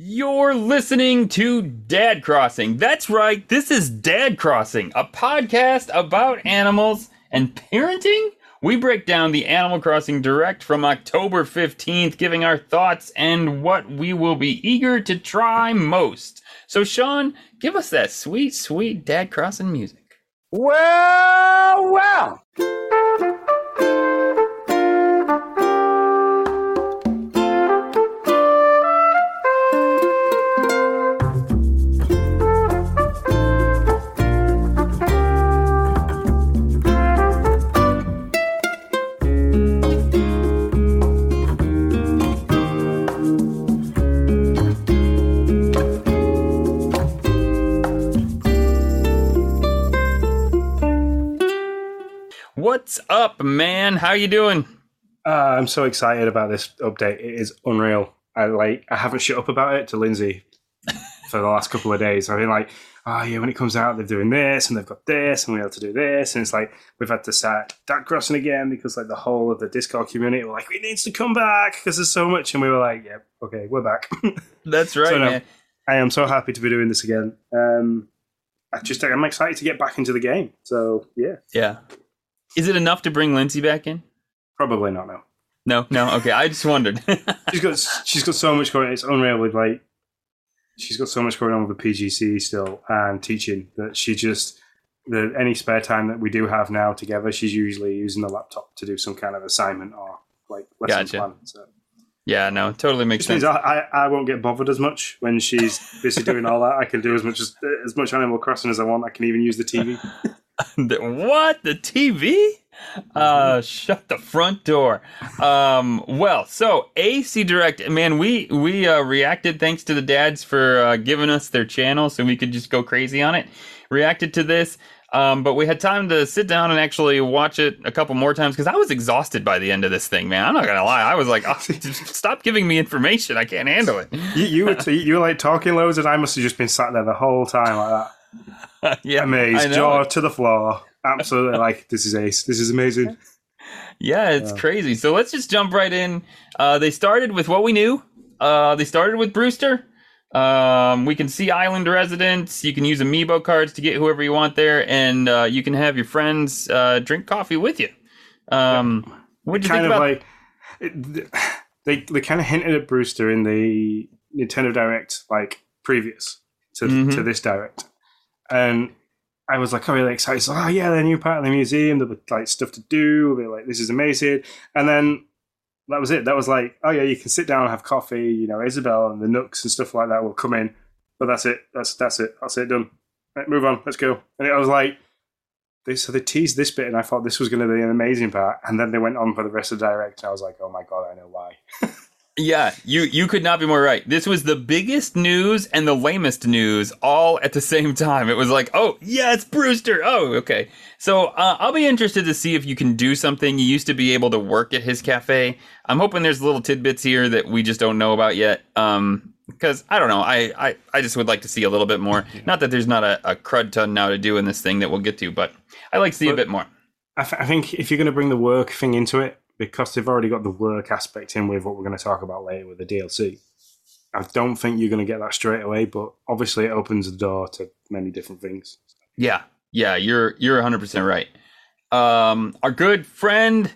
You're listening to Dad Crossing. That's right, this is Dad Crossing, a podcast about animals and parenting. We break down the Animal Crossing Direct from October 15th, giving our thoughts and what we will be eager to try most. So, Sean, give us that sweet, sweet Dad Crossing music. Well, well. What's up, man? How you doing? Uh, I'm so excited about this update. It is unreal. I like. I haven't shut up about it to Lindsay for the last couple of days. I've been like, oh yeah, when it comes out, they're doing this and they've got this and we have to do this, and it's like we've had to start that Crossing again because like the whole of the Discord community were like, we needs to come back because there's so much, and we were like, yeah, okay, we're back. That's right, So, no, man. I am so happy to be doing this again. Um, I just I'm excited to get back into the game. So yeah, Yeah. Is it enough to bring Lindsay back in? probably not now. No, no. Okay, I just wondered. she's got she's got so much going. On. It's unreal with like she's got so much going on with the PGC still and teaching that she just the any spare time that we do have now together, she's usually using the laptop to do some kind of assignment or like lesson Gotcha. plan. So yeah, no, totally makes which means sense. I, I I won't get bothered as much when she's busy doing all that. I can do as much as as much Animal Crossing as I want. I can even use the TV. What the TV? Uh, shut the front door. Um, well, so AC Direct, man, we we uh, reacted thanks to the dads for uh, giving us their channel so we could just go crazy on it. Reacted to this, um, but we had time to sit down and actually watch it a couple more times because I was exhausted by the end of this thing, man. I'm not gonna lie, I was like, oh, stop giving me information. I can't handle it. You, you were t- you were like talking loads, and I must have just been sat there the whole time like that. yeah, amazed, jaw to the floor. Absolutely, like this is ace. This is amazing. Yeah, it's crazy. So let's just jump right in. Uh, they started with what we knew. Uh, they started with Brewster. Um, we can see island residents. You can use amiibo cards to get whoever you want there, and uh, you can have your friends uh, drink coffee with you. Um, what do you kind think of about? like it, they they kind of hinted at Brewster in the Nintendo Direct, like previous to Mhm. to this Direct, and I was like, I'm really excited. So, oh yeah, a new part of the museum. There'll be like stuff to do. They're like, this is amazing. And then that was it. That was like, oh yeah, you can sit down and have coffee. You know, Isabelle and the Nooks and stuff like that will come in. But that's it. That's that's it. That's it. Done. Right, move on. Let's go. And I was like, they so they teased this bit, and I thought this was going to be an amazing part, and then they went on for the rest of the direct, and I was like, oh my god, I know why. Yeah, you you could not be more right. This was the biggest news and the lamest news all at the same time. It was like, oh yeah, it's Brewster. Oh, okay. So uh, I'll be interested to see if you can do something. You used to be able to work at his cafe. I'm hoping there's little tidbits here that we just don't know about yet. Um, because I don't know, I, I I just would like to see a little bit more. Not that there's not a, a crud ton now to do in this thing that we'll get to, but I like to see a bit more. I, th- I think if you're going to bring the work thing into it, because they've already got the work aspect in with what we're going to talk about later with the DLC, I don't think you're going to get that straight away. But obviously, it opens the door to many different things. Yeah, yeah, you're you're 100 percent right. Um, our good friend,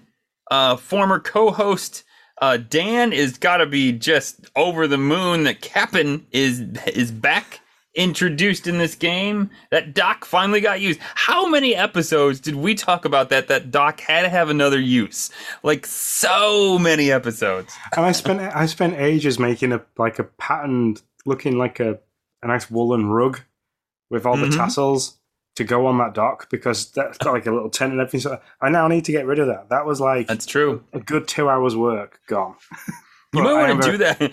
uh, former co-host, uh, Dan is got to be just over the moon that Kapp'n is is back introduced in this game. That doc finally got used. How many episodes did we talk about that? That doc had to have another use. Like so many episodes. And I spent I spent ages making a like a patterned looking like a, a nice woolen rug with all Mhm. the tassels to go on that dock because that's got like a little tent and everything. So I now need to get rid of that. That was like That's true. a good two hours work gone. You might want to do that.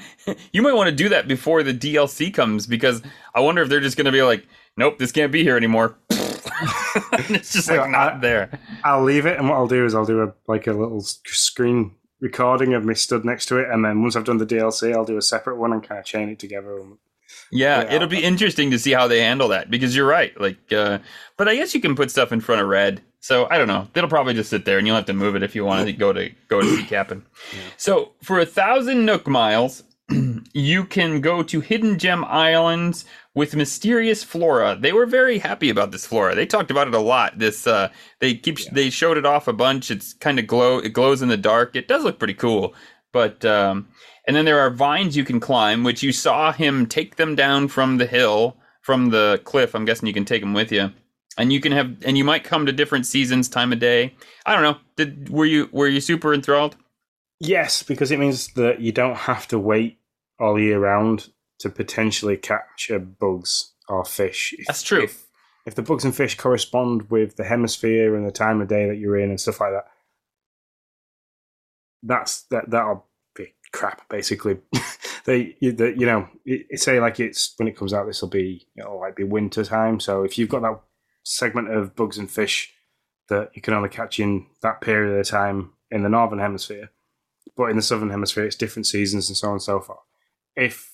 you might want to do that before the DLC comes because I wonder if they're just going to be like, "Nope, this can't be here anymore." it's just like not I- there. I'll leave it, and what I'll do is I'll do a like a little screen recording of me stood next to it, and then once I've done the DLC, I'll do a separate one and kind of chain it together. Yeah, Yeah. it'll be interesting to see how they handle that because you're right. Like, uh, but I guess you can put stuff in front of Redd. So I don't know. It'll probably just sit there, and you'll have to move it if you want to go to go to see Captain. So for a thousand Nook miles, you can go to Hidden Gem Islands with mysterious flora. They were very happy about this flora. They talked about it a lot. This uh, they keep they showed it off a bunch. It's kind of glow. It glows in the dark. It does look pretty cool. But um, and then there are vines you can climb, which you saw him take them down from the hill, from the cliff. I'm guessing you can take them with you, and you can have, and you might come to different seasons, time of day. I don't know. Did were you were you super enthralled? Yes, because it means that you don't have to wait all year round to potentially capture bugs or fish. If, That's true. If, if the bugs and fish correspond with the hemisphere and the time of day that you're in and stuff like that, that's that that'll crap. Basically, they you, the, you know it, say like it's when it comes out, this will be you know like be winter time. So if you've got that segment of bugs and fish that you can only catch in that period of time in the northern hemisphere but in the southern hemisphere it's different seasons and so on and so forth. If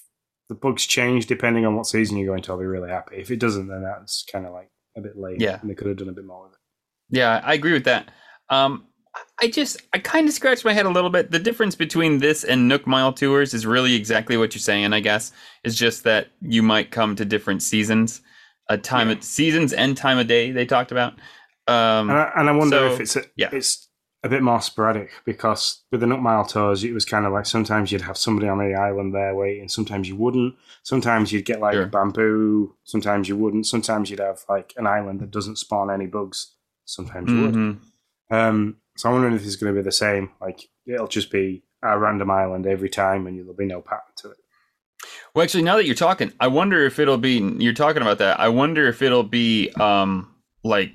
the bugs change depending on what season you're going to, I'll be really happy. If it doesn't, then that's kind of like a bit late. Yeah. and they could have done a bit more with it. Yeah, I agree with that. Um, I just, I kind of scratched my head a little bit. The difference between this and Nook Mile Tours is really exactly what you're saying, I guess. It's just that you might come to different seasons, a time Yeah. of seasons and time of day they talked about. Um, And I, and I wonder so, if it's a, yeah. it's a bit more sporadic because with the Nook Mile tours, it was kind of like sometimes you'd have somebody on the island there waiting, sometimes you wouldn't. Sometimes you'd get like Sure. bamboo, sometimes you wouldn't. Sometimes you'd have like an island that doesn't spawn any bugs. Sometimes you would. mhm. Um, so I'm wondering if it's going to be the same. Like it'll just be a random island every time, and there'll be no pattern to it. Well, actually, now that you're talking, I wonder if it'll be. You're talking about that. I wonder if it'll be um like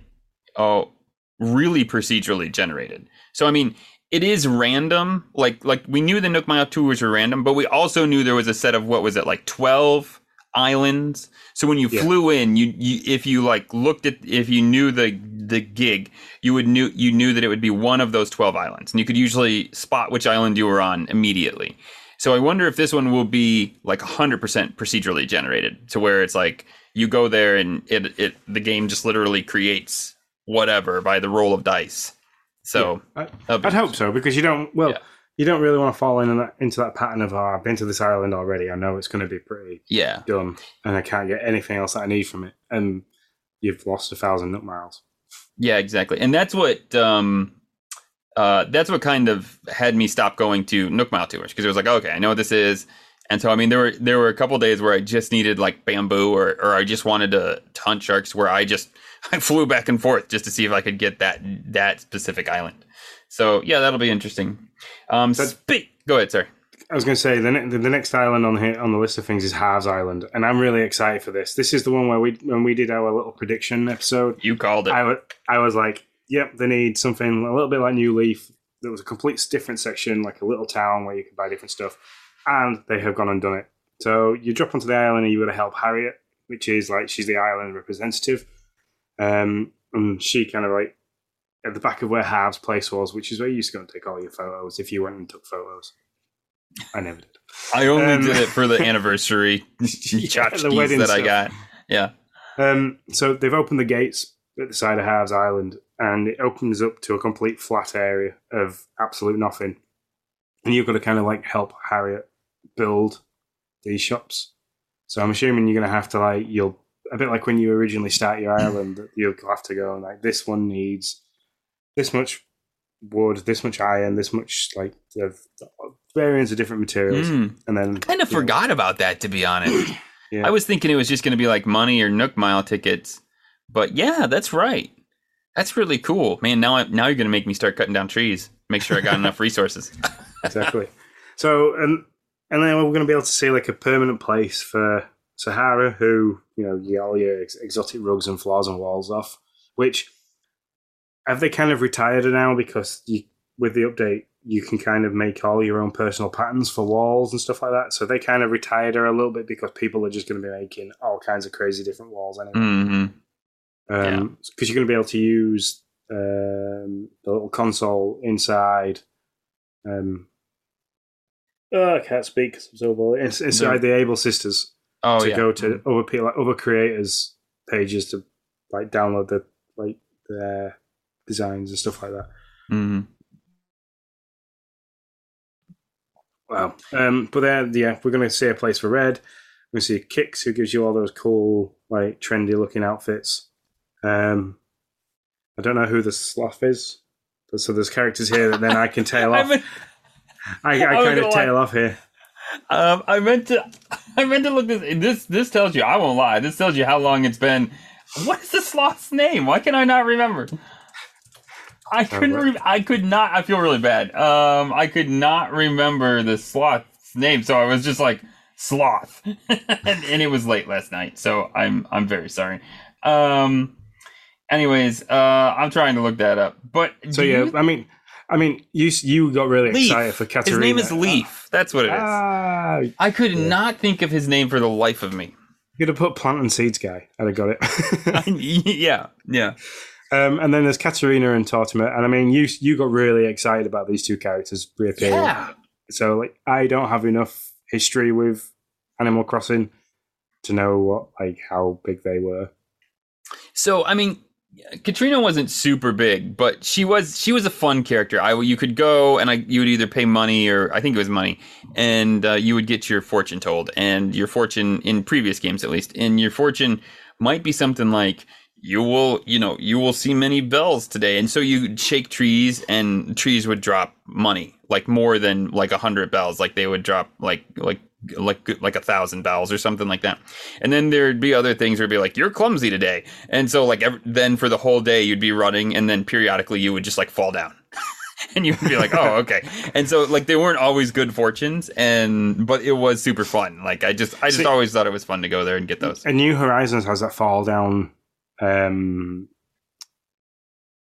oh really procedurally generated. So I mean, it is random. Like like we knew the Nook Mile tours were random, but we also knew there was a set of what was it like twelve islands. So when you Yeah. flew in, you, you if you like looked at if you knew the the gig, you would knew you knew that it would be one of those twelve islands, and you could usually spot which island you were on immediately. So I wonder if this one will be like 100% procedurally generated to where it's like you go there and it it the game just literally creates whatever by the roll of dice. So I, I'd hope so because you don't. Well, Yeah. You don't really want to fall in that, into that pattern of, oh, I've been to this island already. I know it's going to be pretty yeah, done, and I can't get anything else that I need from it. And you've lost a thousand Nook miles. yeah, exactly. And that's what um uh that's what kind of had me stop going to Nook Mile tours because it was like, okay, I know what this is. And so I mean there were there were a couple days where I just needed like bamboo or or I just wanted to, to hunt sharks where I just I flew back and forth just to see if I could get that that specific island. So yeah, that'll be interesting. Um, But- speak. Go ahead, sir. I was going to say the, ne- the next island on here on the list of things is Harv's Island, and I'm really excited for this. This is the one where we when we did our little prediction episode. You called it. I was like, yep, they need something a little bit like New Leaf. There was a complete different section, like a little town where you could buy different stuff, and they have gone and done it. So you drop onto the island and you got to help Harriet, which is like she's the island representative, um, and she kind of like at the back of where Harv's place was, which is where you used to go and take all your photos if you went and took photos. I never did. I only Um, did it for the anniversary Yeah, the wedding that I got. Yeah. Um, so they've opened the gates at the side of Harv's Island, and it opens up to a complete flat area of absolute nothing. And you've got to kind of like help Harriet build these shops. So I'm assuming you're going to have to like you'll a bit like when you originally start your island, that you'll have to go and like this one needs this much wood, this much iron, this much like the variants of different materials, Mm. and then I Kind of you know, forgot about that, to be honest. Yeah. I was thinking it was just going to be like money or Nook Mile tickets, but yeah, that's right. That's really cool, man. Now, I, now you're going to make me start cutting down trees. Make sure I got enough resources. exactly. So and and then we're going to be able to see like a permanent place for Sahara, who you know you get all your exotic rugs and floors and walls off. Which have they kind of retired it now because you with the update you can kind of make all your own personal patterns for walls and stuff like that. So they kind of retired her a little bit because people are just going to be making all kinds of crazy different walls anyway. hmm Um, because you're going to be able to use um, the little console inside. Um, oh, I can't speak because I'm so bored. It's inside the Able Sisters Oh to yeah. go to other people, like other creators' pages to like download the like their designs and stuff like that. hmm Wow. Um, but then, yeah, we're going to see a place for Redd. We're going to see Kicks, who gives you all those cool, like, trendy looking outfits. Um, I don't know who the sloth is. But So there's characters here that then I can tail off. I, I I kind of lie. tail off here. um, I meant to. I meant to look this. This this tells you. I won't lie. This tells you how long it's been. What is the sloth's name? Why can I not remember? I couldn't. Re- I could not. I feel really bad. Um, I could not remember the sloth's name, so I was just like sloth, and, and it was late last night. So I'm I'm very sorry. Um. Anyways, uh, I'm trying to look that up. But So yeah, you- I mean, I mean, you you got really Leaf. excited for His name is Leaf. That's what it is. Ah, I could not think of his name for the life of me. you'd have put plant and seeds guy. I'd have got it. yeah, yeah. Um, and then there's Katarina and Tortimer, and I mean, you you got really excited about these two characters reappearing. Yeah. So like, I don't have enough history with Animal Crossing to know what like how big they were. So I mean, Katrina wasn't super big, but she was she was a fun character. I you could go and I you would either pay money or I think it was money, and uh, you would get your fortune told. And your fortune in previous games, at least, and your fortune might be something like you will you know you will see many bells today. And so you shake trees and trees would drop money like more than like a hundred bells like they would drop like like like like a thousand bells or something like that. And then there'd be other things where it'd be like you're clumsy today. And so like ev then for the whole day you'd be running and then periodically you would just like fall down. And you'd be like oh okay. And so like they weren't always good fortunes and but it was super fun. Like i just i just always thought it was fun to go there and get those. And New Horizons has that fall down um,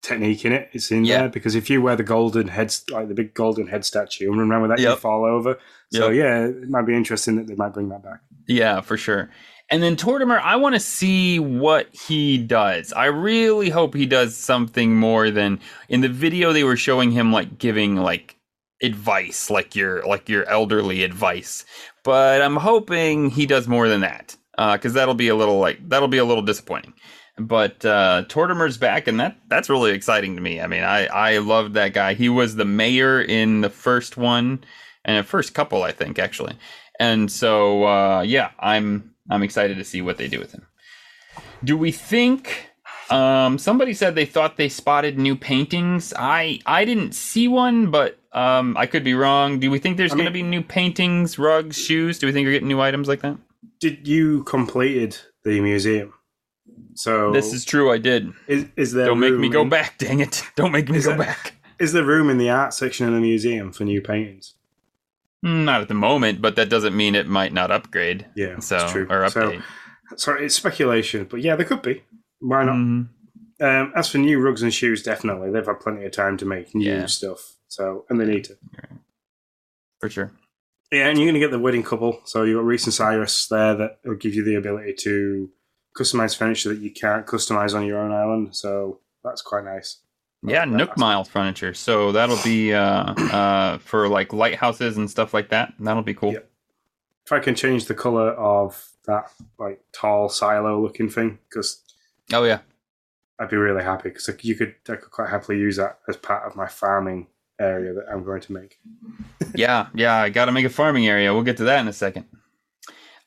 technique in it. It's in Yeah. there because if you wear the golden head, like the big golden head statue, and run around with that, you fall over. So Yep. yeah, it might be interesting that they might bring that back. Yeah, for sure. And then Tortimer, I want to see what he does. I really hope he does something more than in the video they were showing him like giving like advice, like your like your elderly advice. But I'm hoping he does more than that. because that'll be a little like that'll be a little disappointing. But uh, Tortimer's back, and that that's really exciting to me. I mean, I I loved that guy. He was the mayor in the first one, and the first couple, I think, actually. And so, uh, yeah, I'm I'm excited to see what they do with him. Do we think? Um, somebody said they thought they spotted new paintings. I I didn't see one, but um, I could be wrong. Do we think there's I going to be new paintings, rugs, shoes? Do we think you're getting new items like that? Did you completed the museum? So This is true. I did. is, is there Don't make me room go in- back. Dang it! Don't make me go that- back. Is there room in the art section of the museum for new paintings? Mm, Not at the moment, but that doesn't mean it might not upgrade. Yeah, So true. or So, update. sorry, it's speculation, but yeah, there could be. Why not? Mhm. Um, as for new rugs and shoes, definitely they've had plenty of time to make new Yeah. stuff. So, and they need to. For sure. Yeah, and you're going to get the wedding couple. So you've got Reese and Cyrus there that will give you the ability to customize furniture that you can't customize on your own island. So that's quite nice. Yeah, Nook last- Mile furniture. So that'll be uh, uh, for like lighthouses and stuff like that. That'll be cool. Yeah. If I can change the color of that like tall silo looking thing, because Oh yeah. I'd be really happy because you could I could quite happily use that as part of my farming area that I'm going to make. yeah, yeah, I got to make a farming area. We'll get to that in a second.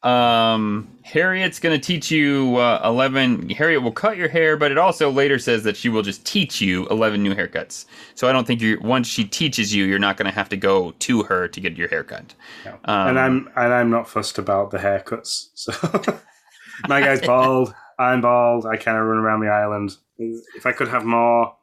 Um, Harriet's going to teach you uh, 11. Harriet will cut your hair, but it also later says that she will just teach you 11 new haircuts. So I don't think you once she teaches you, you're not going to have to go to her to get your haircut. No. Um, and I'm and I'm not fussed about the haircuts. So my guy's bald. I'm bald. I kind of run around the island. If I could have more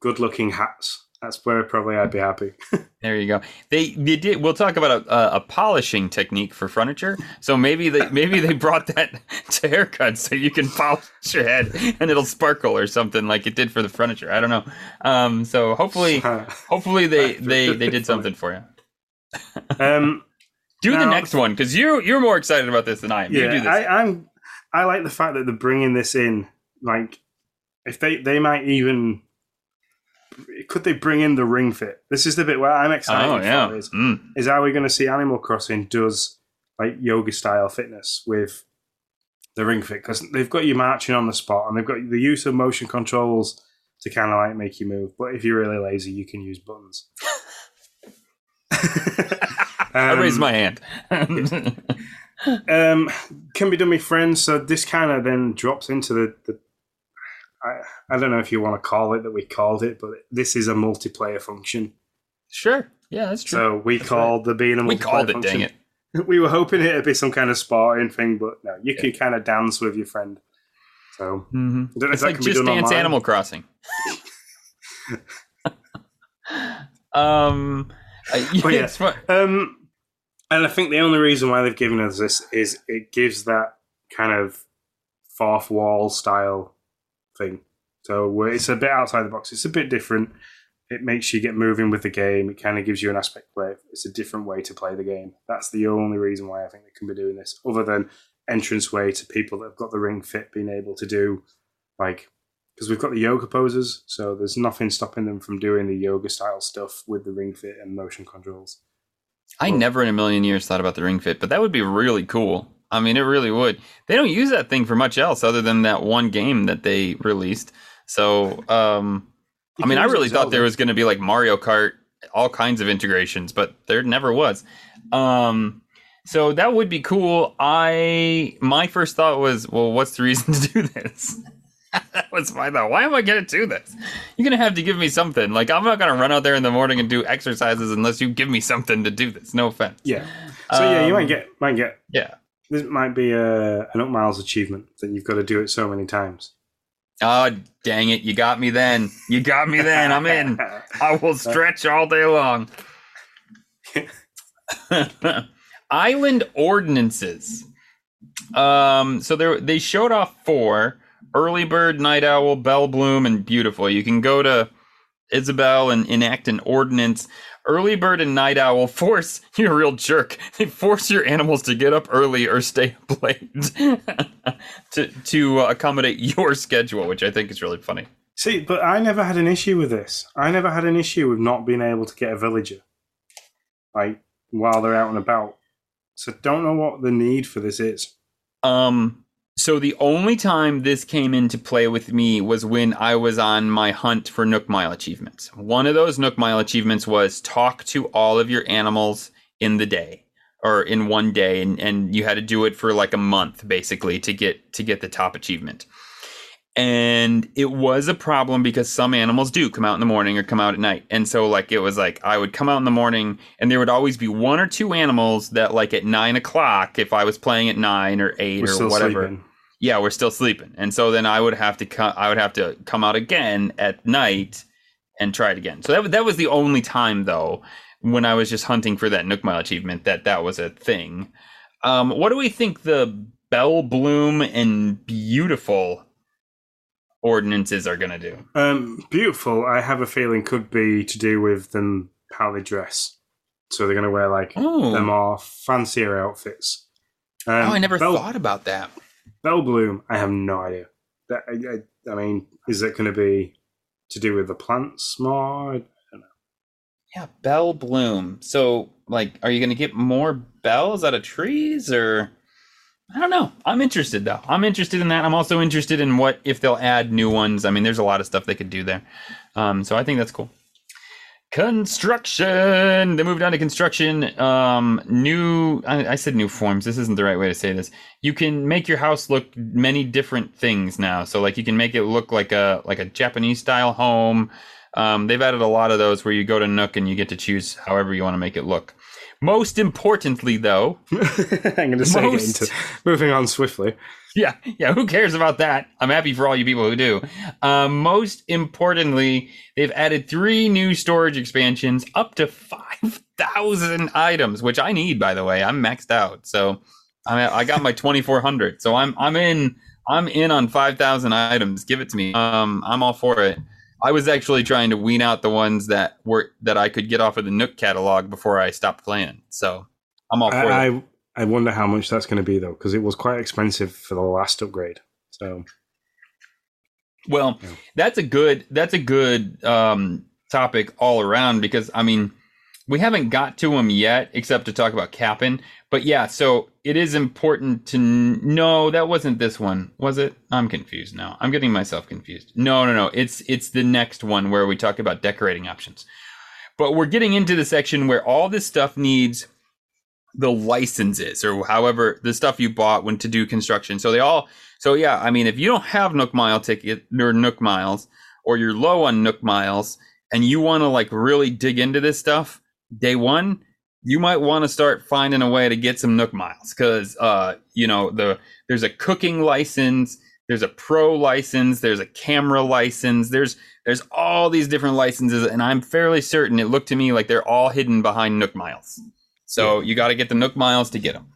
good-looking hats, That's where probably I'd be happy. There you go. They they did. We'll talk about a, a, a polishing technique for furniture. So maybe they maybe they brought that to haircuts so you can polish your head and it'll sparkle or something like it did for the furniture. I don't know. Um, so hopefully hopefully they they they did something for you. um, Do the next one because you you're more excited about this than I am. you do yeah. I, I'm. I like the fact that they're bringing this in. Like, if they they might even could they bring in the ring fit? This is the bit where I'm excited. oh yeah. Is, Mm. is are we going to see Animal Crossing does like yoga style fitness with the ring fit because they've got you marching on the spot and they've got the use of motion controls to kind of like make you move. But if you're really lazy, you can use buttons. I raised Um, my hand. um, can be done with friends. So this kind of then drops into the. the I, I don't know if you want to call it that we called it, but this is a multiplayer function. sure. Yeah, that's true. So we That's called the being a multiplayer we called it. function. Dang it. We were hoping it'd be some kind of sparring thing, but no, you can kind of dance with your friend. So hmm I don't know if It's that like can be just done dance online. Animal Crossing. um, uh, yeah, yeah. it's. Um, and I think the only reason why they've given us this is it gives that kind of fourth wall style thing. So uh, it's a bit outside the box. It's a bit different. It makes you get moving with the game. It kind of gives you an aspect where it's a different way to play the game. That's the only reason why I think they can be doing this, other than entrance way to people that have got the ring fit being able to do like because we've got the yoga poses, so there's nothing stopping them from doing the yoga style stuff with the ring fit and motion controls. I never in a million years thought about the ring fit, but that would be really cool. I mean, it really would. They don't use that thing for much else other than that one game that they released. So, um, I mean, I really thought there was going to be like Mario Kart, all kinds of integrations, but there never was. Um, so that would be cool. I my first thought was, well, what's the reason to do this? that was my thought. Why am I going to do this? You're going to have to give me something. Like I'm not going to run out there in the morning and do exercises unless you give me something to do this. No offense. Yeah. So yeah, you Um, might get might get Yeah. This might be a an up miles achievement that you've got to do it so many times. Oh, dang it. You got me then. You got me then. I'm in. I will stretch all day long. Island ordinances. Um, so there they showed off four: early bird, night owl, bell bloom, and beautiful. You can go to Isabelle and enact an ordinance. Early bird and night owl force you're a real jerk. They force your animals to get up early or stay up late to to uh, accommodate your schedule, which I think is really funny. See, but I never had an issue with this. I never had an issue with not being able to get a villager, like while they're out and about. So don't know what the need for this is. Um, so the only time this came into play with me was when I was on my hunt for Nook Mile achievements. One of those Nook Mile achievements was talk to all of your animals in the day or in one day, and, and you had to do it for like a month basically to get to get the top achievement. And it was a problem because some animals do come out in the morning or come out at night. And so like it was like I would come out in the morning and there would always be one or two animals that like at nine o'clock, if I was playing at nine or 8 We're or whatever sleeping. yeah, we're still sleeping, and so then I would have to co- I would have to come out again at night and try it again. So that that was the only time though when I was just hunting for that Nook Mile achievement that that was a thing. Um, what do we think the Bell Bloom and Beautiful ordinances are gonna do? Um, beautiful. I have a feeling could be to do with them how they dress. So they're going to wear like Oh, the more fancier outfits. Um, oh I never Bell, thought about that. Bell Bloom. I have no idea. That I, I, I mean, is it going to be to do with the plants more? Yeah, Bell Bloom. So, like, are you gonna get more bells out of trees, or I don't know. I'm interested though. I'm interested in that. I'm also interested in what if they'll add new ones. I mean, there's a lot of stuff they could do there. Um, so I think that's cool. Construction. They moved on to construction. Um, new. I, I said new forms. This isn't the right way to say this. You can make your house look many different things now. So like you can make it look like a like a Japanese style home. Um, they've added a lot of those where you go to Nook and you get to choose however you want to make it look. Most importantly, though, I'm going to say Most- into moving on swiftly. yeah, yeah, who cares about that? I'm happy for all you people who do. Um, most importantly, they've added three new storage expansions, up to five thousand items, which I need. By the way, I'm maxed out, so I I got my 2400, so I'm I'm in I'm in on five thousand items. Give it to me. Um, I'm all for it. I was actually trying to wean out the ones that were that I could get off of the Nook catalog before I stopped playing. So I'm all for it. I, I I wonder how much that's going to be though, because it was quite expensive for the last upgrade. So Well, Yeah. that's a good that's a good um, topic all around because I mean we haven't got to them yet except to talk about Kapp'n. But yeah, so it is important to no, that wasn't this one, was it? I'm confused now. I'm getting myself confused. No, no, no. It's it's the next one where we talk about decorating options. But we're getting into the section where all this stuff needs the licenses or however the stuff you bought when to do construction. So they all so yeah, I mean if you don't have Nook Mile ticket or Nook Miles or you're low on Nook Miles and you want to like really dig into this stuff, day one, you might want to start finding a way to get some Nook Miles because uh you know the there's a cooking license, there's a pro license, there's a camera license, there's there's all these different licenses and I'm fairly certain it looked to me like they're all hidden behind Nook Miles. So you got to get the Nook Miles to get them.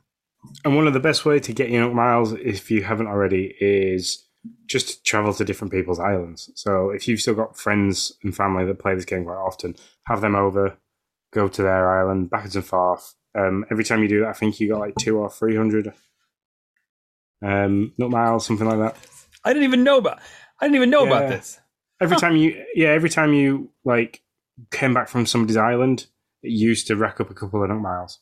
And one of the best way to get your Nook Miles, if you haven't already, is just to travel to different people's islands. So if you've still got friends and family that play this game quite often, have them over, go to their island, backwards and forth. Um, every time you do that, I think you got like two or three hundred um, Nook Miles, something like that. I didn't even know about. I didn't even know about this. Every Huh. time you, yeah, every time you like came back from somebody's island, it used to rack up a couple of Nook Miles.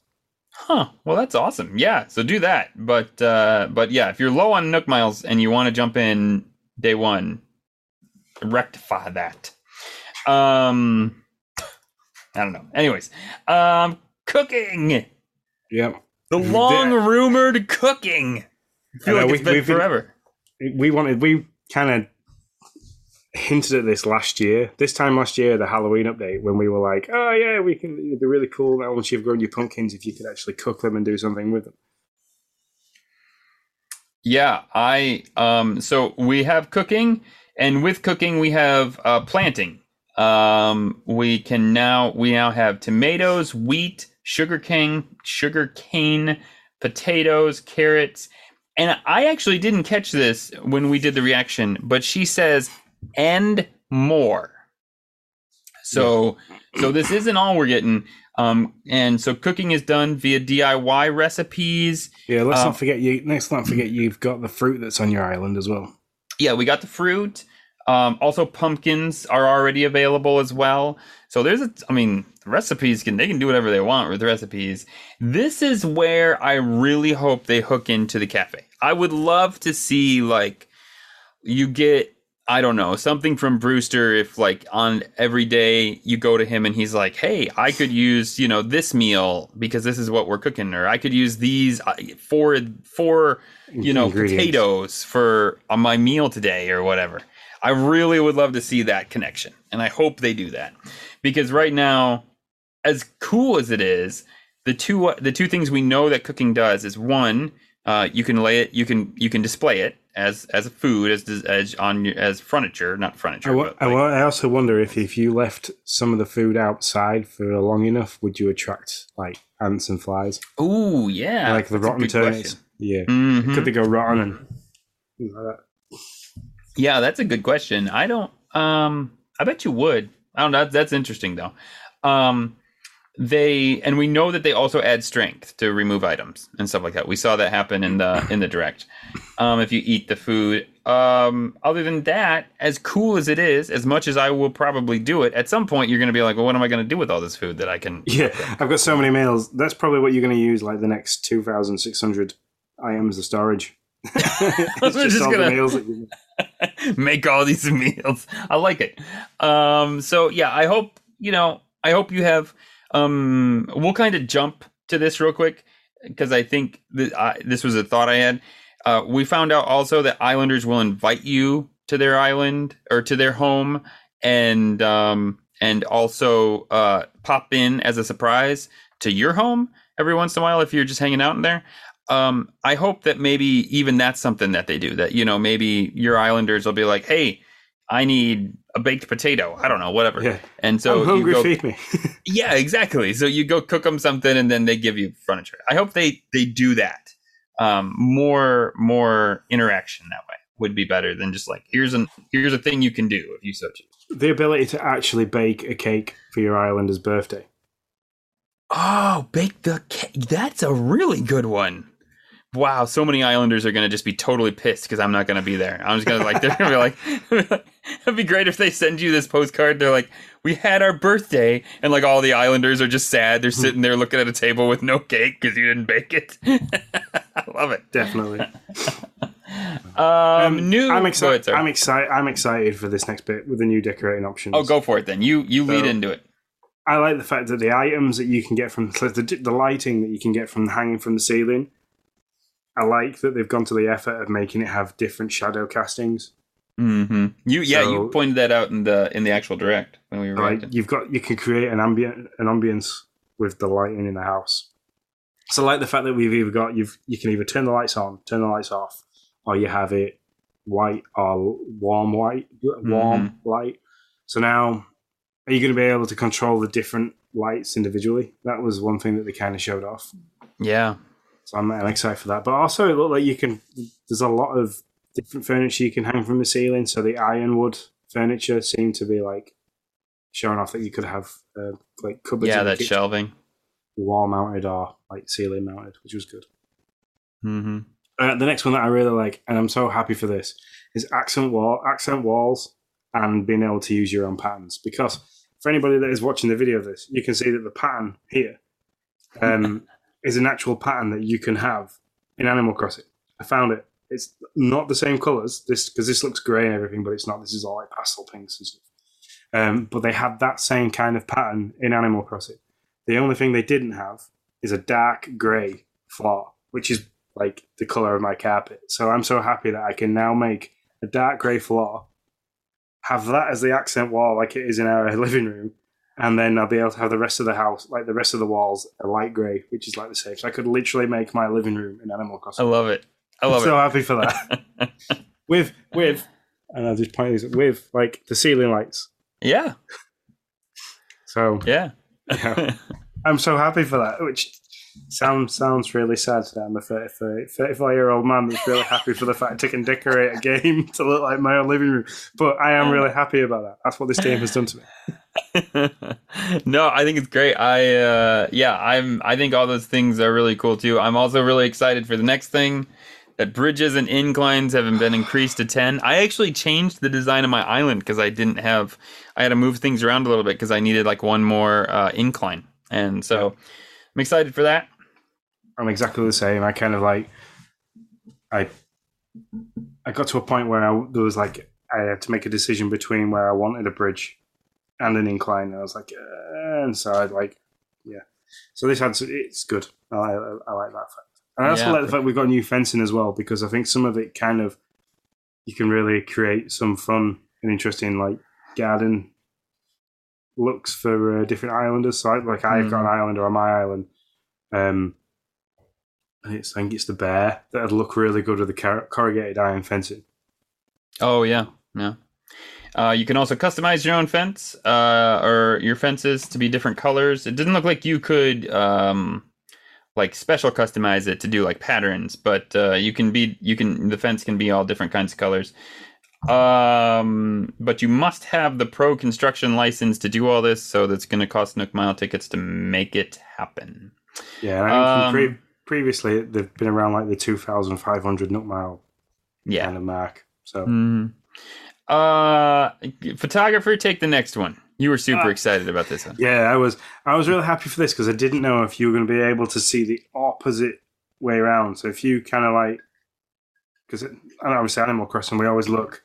Huh. Well, that's awesome. Yeah. So do that. But uh, but yeah, if you're low on Nook Miles and you want to jump in day one, rectify that. Um, I don't know. Anyways, um, cooking. Yep. The long rumored cooking. I feel I know, like we- it's been we've been- forever. we wanted we kind of hinted at this last year this time last year the halloween update when we were like oh yeah we can it'd be really cool now once you've grown your pumpkins if you could actually cook them and do something with them Yeah, I um so we have cooking and with cooking we have uh planting. Um we can now we now have tomatoes, wheat, sugar cane, sugar cane, potatoes, carrots. And I actually didn't catch this when we did the reaction, but she says and more. So so this isn't all we're getting. Um and so cooking is done via DIY recipes. yeah let's Um, not forget you let's not forget you've got the fruit that's on your island as well yeah, we got the fruit. Um, also, pumpkins are already available as well. So there's a, I mean, recipes can they can do whatever they want with recipes. This is where I really hope they hook into the cafe. I would love to see like you get I don't know something from Brewster if like on every day you go to him and he's like, hey, I could use you know this meal because this is what we're cooking, or I could use these uh, four four you know potatoes for on my meal today or whatever. I really would love to see that connection, and I hope they do that because right now, as cool as it is, the two the two things we know that cooking does is one, uh, you can lay it, you can you can display it as as a food as as on your as furniture, not furniture. I, I, like- I also wonder if if you left some of the food outside for long enough would you attract like ants and flies Ooh, yeah, like the rotten turnips question. yeah Mhm. could they go rotten and like that Yeah, that's a good question. I don't. Um, I bet you would. I don't know. That's interesting though. Um, they and we know that they also add strength to remove items and stuff like that. We saw that happen in the in the direct. Um, if you eat the food. Um, other than that, as cool as it is, as much as I will probably do it, at some point you're going to be like, well, what am I going to do with all this food that I can? Yeah, I've got so many meals. That's probably what you're going to use like the next 2,600 items of storage. it's just, just all gonna- the meals that you make all these meals. I like it. Um, so yeah, I hope you know. I hope you have. Um, we'll kind of jump to this real quick because I think th- I, this was a thought I had. Uh, we found out also that Islanders will invite you to their island or to their home, and um, and also uh, pop in as a surprise to your home every once in a while if you're just hanging out in there. Um, I hope that maybe even that's something that they do. That you know maybe your islanders will be like, hey, I need a baked potato. I don't know, whatever. Yeah. And so I'm hungry. you go, feed me. yeah, exactly. So you go cook them something, and then they give you furniture. I hope they they do that. Um, more more interaction that way would be better than just like here's an here's a thing you can do if you so choose. the ability to actually bake a cake for your islander's birthday. Oh, bake the cake. That's a really good one. Wow, so many Islanders are going to just be totally pissed because I'm not going to be there. I'm just going to like, they're going to be like, it'd be great if they send you this postcard. They're like, we had our birthday, and like all the Islanders are just sad. They're sitting there looking at a table with no cake because you didn't bake it. I love it. Definitely. Um, new. I'm excited. I'm excited. I'm excited for this next bit with the new decorating options. oh, go for it then. You you lead into it. I like the fact that the items that you can get from the, the lighting that you can get from hanging from the ceiling. I like that they've gone to the effort of making it have different shadow castings. hmm You yeah, you pointed that out in the in the actual direct when we were Like you've got, you can create an ambient an ambience with the lighting in the house. So I like the fact that we've either got you've you can either turn the lights on, turn the lights off, or you have it white or warm white, warm light. So now, are you going to be able to control the different lights individually? That was one thing that they kind of showed off. Yeah. So I'm, I'm excited for that. But also, it looked like you can. There's a lot of different furniture you can hang from the ceiling. So the ironwood furniture seemed to be like showing off that you could have uh, like cupboards. Yeah, that kitchen, shelving. wall mounted or like ceiling mounted, which was good. hmm Uh, the next one that I really like, and I'm so happy for this, is accent wall, accent walls, and being able to use your own patterns. Because for anybody that is watching the video of this, you can see that the pattern here um, is an actual pattern that you can have in Animal Crossing. I found it. It's not the same colors. This because this looks grey and everything, but it's not. This is all like pastel pinks and stuff. Um, but they had that same kind of pattern in Animal Crossing. The only thing they didn't have is a dark grey floor, which is like the color of my carpet. So I'm so happy that I can now make a dark grey floor, have that as the accent wall like it is in our living room, and then I'll be able to have the rest of the house, like the rest of the walls, a light grey, which is like the same. So I could literally make my living room in Animal costume. I love it. I I'm love so happy for that. with with, and I'll just point this with like the ceiling lights. Yeah. So Yeah. yeah, I'm so happy for that. Which sounds sounds really sad that I'm a 34, 34 year old man that's really happy for the fact I can decorate a game to look like my own living room. But I am um, really happy about that. That's what this game has done to me. no, I think it's great. I uh yeah, I'm I think all those things are really cool too. I'm also really excited for the next thing that bridges and inclines haven't been increased to 10. I actually changed the design of my island because I didn't have I had to move things around a little bit because I needed like one more uh incline. And so I'm excited for that. I'm exactly the same. I kind of like I I got to a point where I, there was like I had to make a decision between where I wanted a bridge and an incline, and I was like, uh, and so I'd like, yeah. So this had it's good. I, I, I like that fact. And I also Yeah. like the fact we've got new fencing as well because I think some of it kind of you can really create some fun and interesting like garden looks for uh, different islanders. So I, like I've got an islander on my island. Um, and it's, I think it's the bear that'd look really good with the corrugated iron fencing. Oh yeah, yeah. Uh, you can also customize your own fence uh, or your fences to be different colors. It didn't look like you could um, like special customize it to do like patterns, but uh, you can be you can the fence can be all different kinds of colors. Um, but you must have the pro construction license to do all this, so that's going to cost Nook Mile tickets to make it happen. Yeah, I think Um, pre- previously they've been around like the 2,500 nook mile Yeah. kind of mark. So hmm Uh, photographer, take the next one. You were super Ah. excited about this one. yeah, I was I was really happy for this because I didn't know if you were going to be able to see the opposite way around. So if you kind of like because obviously Animal Crossing we always look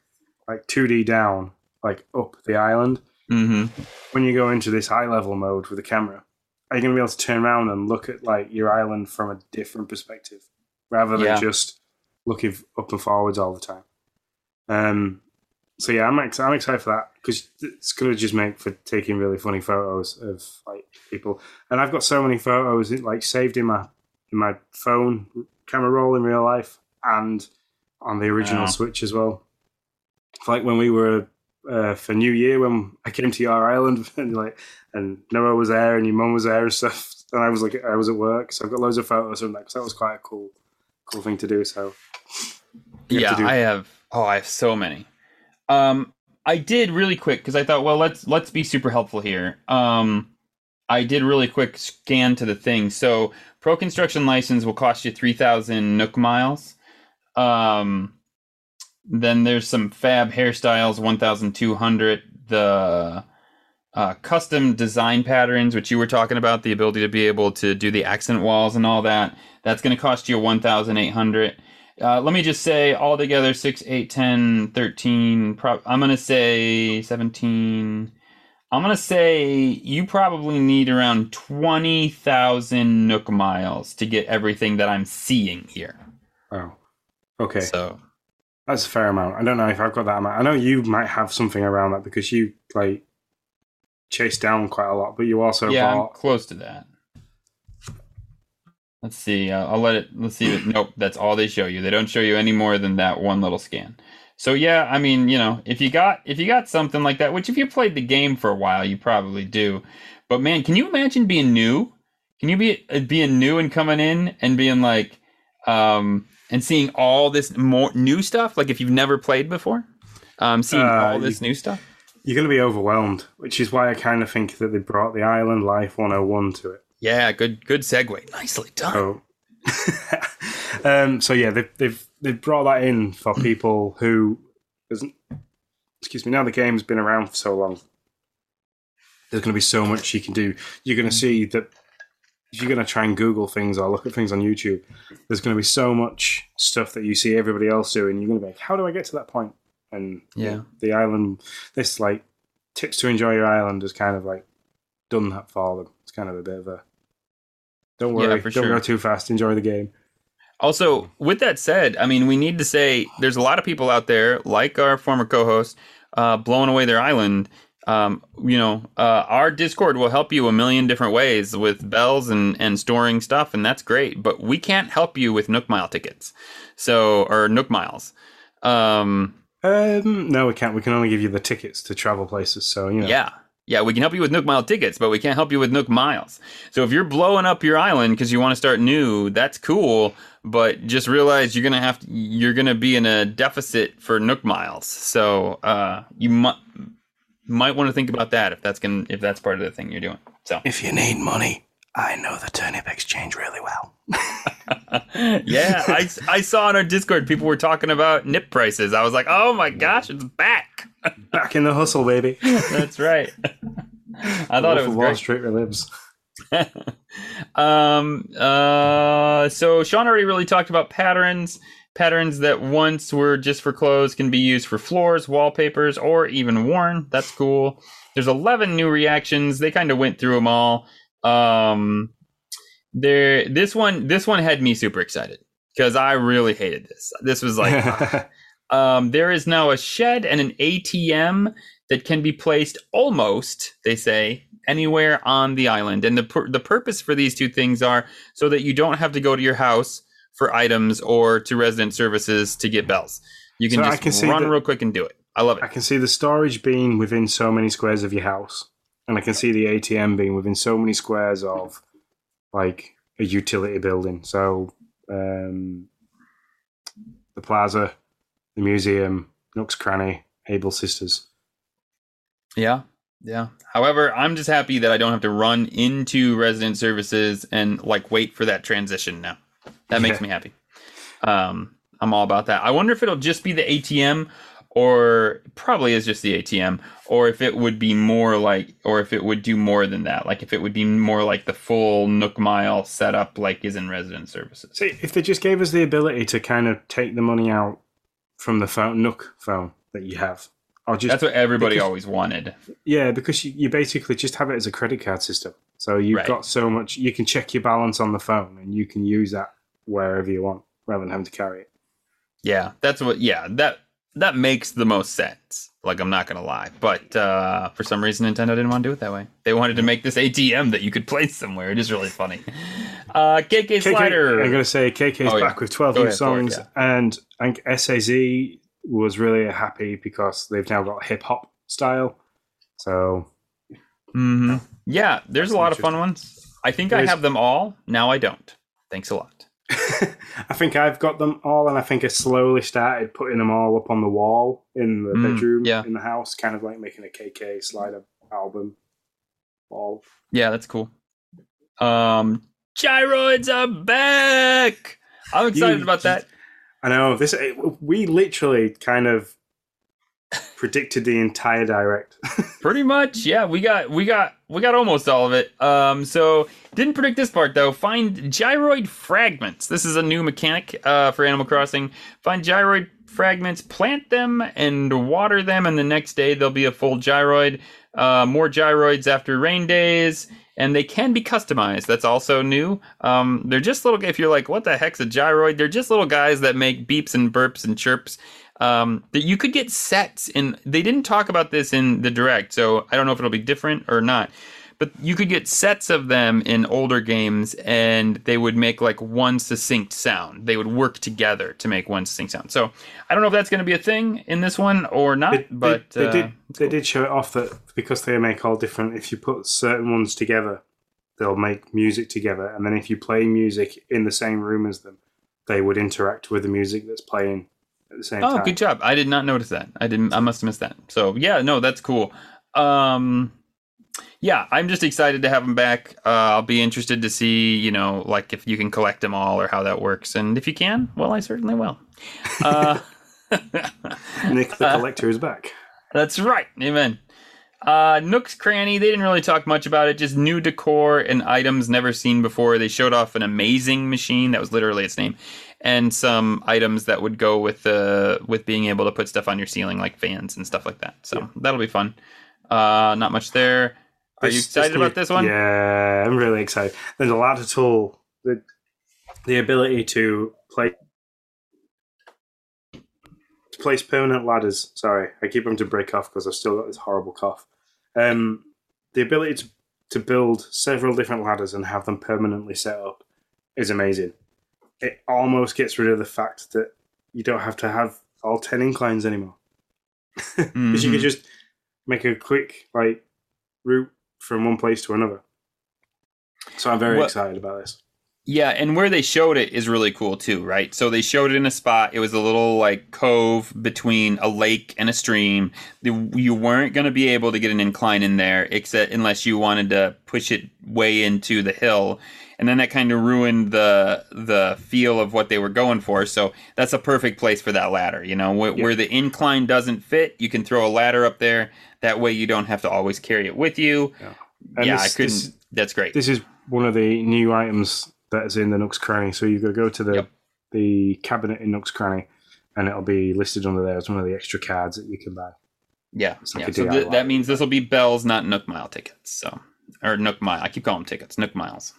like 2D down, like up the island. hmm when you go into this high level mode with the camera, are you going to be able to turn around and look at like your island from a different perspective rather than Yeah. just looking up and forwards all the time? Um, so yeah, I'm ex- I'm excited for that because it's gonna just make for taking really funny photos of like people, and I've got so many photos like saved in my in my phone camera roll in real life and on the original Wow. Switch as well. Like when we were uh, for New Year when I came to your island and like and Noah was there and your mum was there and stuff, and I was like I was at work, so I've got loads of photos from that because that was quite a cool cool thing to do. So have yeah, to do- I have. Oh, I have so many. Um, I did really quick because I thought, well, let's let's be super helpful here. Um, I did really quick scan to the thing. So, Pro Construction license will cost you three thousand Nook miles. Um, then there's some Fab hairstyles, one thousand two hundred. The uh, custom design patterns, which you were talking about, the ability to be able to do the accent walls and all that. That's going to cost you one thousand eight hundred. Uh, let me just say all together 6, 8, 10, 13. Pro- I'm going to say 17. I'm going to say you probably need around 20,000 Nook miles to get everything that I'm seeing here. oh, okay. So, That's a fair amount. I don't know if I've got that amount. I know you might have something around that because you like chase down quite a lot, but you also yeah, bought. close to that. Let's see. Uh, I'll let it. Let's see. Nope, that's all they show you. They don't show you any more than that one little scan. So yeah, I mean, you know, if you got if you got something like that, which if you played the game for a while, you probably do. But man, can you imagine being new? Can you be uh, being new and coming in and being like, um, and seeing all this more new stuff? Like if you've never played before, um, seeing Uh, all this new stuff. You're going to be overwhelmed, which is why I kind of think that they brought the Island Life 101 to it. Yeah, good good segue. Nicely done. So, um, so yeah, they've, they've they've brought that in for people who doesn't. Excuse me. Now the game's been around for so long, there's going to be so much you can do. You're going to see that if you're going to try and Google things or look at things on YouTube, there's going to be so much stuff that you see everybody else doing. You're going to be like, how do I get to that point? And Yeah. the island, this like tips to enjoy your island has kind of like done that for them. It's kind of a bit of a don't Yeah, worry, for don't sure. go too fast. Enjoy the game. Also, with that said, I mean, we need to say there's a lot of people out there, like our former co-host, uh, blowing away their island. Um, you know, uh, our Discord will help you a million different ways with bells and and storing stuff, and that's great. But we can't help you with Nook Mile tickets, so or Nook Miles. Um, Um, no, we can't. We can only give you the tickets to travel places. So you know, Yeah. Yeah, we can help you with Nook Mile tickets, but we can't help you with Nook Miles. So if you're blowing up your island because you want to start new, that's cool. But just realize you're gonna have to, you're gonna be in a deficit for Nook Miles. So uh, you might might want to think about that if that's gonna if that's part of the thing you're doing. So if you need money, I know the turnip exchange really well. yeah, I, I saw on our Discord people were talking about nip prices. I was like, oh my gosh, it's back. Back in the hustle, baby. That's right. I thought it was Wall great. Street relives. um uh so sean already really talked about patterns patterns that once were just for clothes can be used for floors wallpapers or even worn that's cool there's 11 new reactions they kind of went through them all um there this one this one had me super excited because i really hated this this was like um, there is now a shed and an ATM that can be placed almost, they say, anywhere on the island. And the pur- the purpose for these two things are so that you don't have to go to your house for items or to resident services to get bells. You can So just can run that- real quick and do it. I love it. I can see the storage being within so many squares of your house, and I can see the ATM being within so many squares of like a utility building. So um, the plaza, the museum, Nook's Cranny, Able Sisters. Yeah. Yeah. However, I'm just happy that I don't have to run into resident services and like wait for that transition now. That makes Yeah. me happy. Um, I'm all about that. I wonder if it'll just be the ATM or probably is just the ATM or if it would be more like or if it would do more than that. Like if it would be more like the full Nook Mile setup like is in resident services. See, if they just gave us the ability to kind of take the money out from the phone, Nook phone that you have, or just That's what everybody because- always wanted. Yeah, because you, you basically just have it as a credit card system. So you've Right. got so much, you can check your balance on the phone and you can use that wherever you want rather than having to carry it. Yeah, that's what. Yeah, that that makes the most sense. Like I'm not gonna lie, but uh, for some reason Nintendo didn't want to do it that way. They wanted to make this ATM that you could place somewhere. It is really funny. Uh, KK, KK Slider. I'm going to say KK's Oh, yeah. back with 12 Go new ahead, songs, and I think SAZ was really happy because they've now got hip hop style. So hmm Yeah, there's That's a lot of fun ones. I think I There's- have them all. Now I don't. Thanks a lot. I think I've got them all, and I think I slowly started putting them all up on the wall in the Mm, bedroom yeah. in the house, kind of like making a KK slider album wall. Yeah, that's cool. Um, gyroids are back. I'm excited You- about that. I know this. We literally kind of predicted the entire direct. Pretty much, yeah. We got we got we got almost all of it. Um, so didn't predict this part though. Find gyroid fragments. This is a new mechanic uh, for Animal Crossing. Find gyroid fragments, plant them, and water them, and the next day there'll be a full gyroid. Uh, more gyroids after rain days, and they can be customized. That's also new. Um, they're just little. If you're like, what the heck's a gyroid? They're just little guys that make beeps and burps and chirps um, that you could get sets in. They didn't talk about this in the direct, so I don't know if it'll be different or not. But you could get sets of them in older games, and they would make like one succinct sound. They would work together to make one succinct sound. So I don't know if that's going to be a thing in this one or not. They, but they, they uh, did they did show it off that because they make all different. If you put certain ones together, they'll make music together, and then if you play music in the same room as them, they would interact with the music that's playing at the same Oh, time. good job! I did not notice that. I didn't. I must have missed that. So yeah, no, that's cool. Um, yeah, I'm just excited to have them back. Uh, I'll be interested to see, you know, like if you can collect them all or how that works, and if you can, well, I certainly will. Uh, Nick the Collector is back. that's right. Amen. Uh, Nook's Cranny, they didn't really talk much about it, just new decor and items never seen before. They showed off an amazing machine, that was literally its name, and some items that would go with the with being able to put stuff on your ceiling like fans and stuff like that. So Yeah. that'll be fun. Uh, not much there. Are you This- excited new- about this one? Yeah, I'm really excited. There's a ladder tool. The, the ability to play to place permanent ladders. Sorry, I keep them to break off because I've still got this horrible cough. Um, the ability to to build several different ladders and have them permanently set up is amazing. It almost gets rid of the fact that you don't have to have all ten inclines anymore because you Mhm. could just make a quick like route from one place to another. So I'm very Well- excited about this. Yeah, and where they showed it is really cool too, right? So they showed it in a spot. It was a little like cove between a lake and a stream. You weren't going to be able to get an incline in there, except unless you wanted to push it way into the hill, and then that kind of ruined the the feel of what they were going for. So that's a perfect place for that ladder. You know, where, Yeah. where the incline doesn't fit, you can throw a ladder up there. That way, you don't have to always carry it with you. And yeah, this- I couldn't. this- that's great. This is one of the new items that's in the Nook's Cranny. So you've got to go to the Yep. the cabinet in Nook's Cranny, and it'll be listed under there as one of the extra cards that you can buy. Yeah, like yeah. So th- that means this will be bells, not Nook Mile tickets. So, or Nook Mile. I keep calling them tickets. Nook Miles.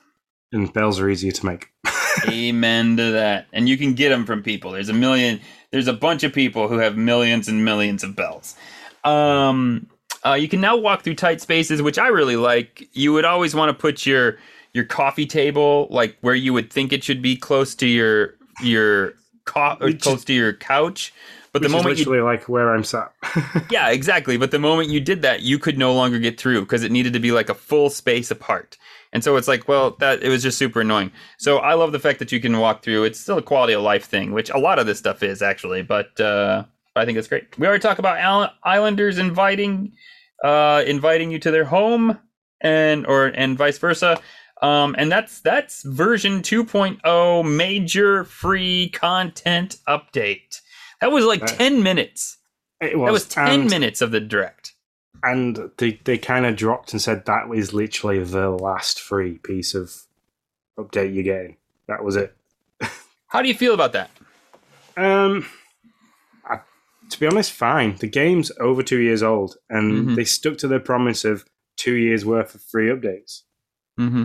And bells are easier to make. Amen to that. And you can get them from people. There's a million. There's a bunch of people who have millions and millions of bells. Um, uh, you can now walk through tight spaces, which I really like. You would always want to put your your coffee table like where you would think it should be, close to your your co- Which close to your couch. But the moment you like where I'm sat. yeah, exactly. But the moment you did that, you could no longer get through because it needed to be like a full space apart. And so it's like, well, that it was just super annoying. So I love the fact that you can walk through. It's still a quality of life thing, which a lot of this stuff is actually, but uh, I think it's great. We already talked about Islanders inviting uh, inviting you to their home, and or and vice versa. Um, and that's that's version 2.0 major free content update. That was like Right. 10 minutes. it was, That was 10 and, minutes of the direct. and they they kind of dropped and said that was literally the last free piece of update you're getting. That was it. How do you feel about that? Um, I, to be honest, fine. The game's over two years old, and Mhm. they stuck to their promise of two years worth of free updates. Mm-hmm.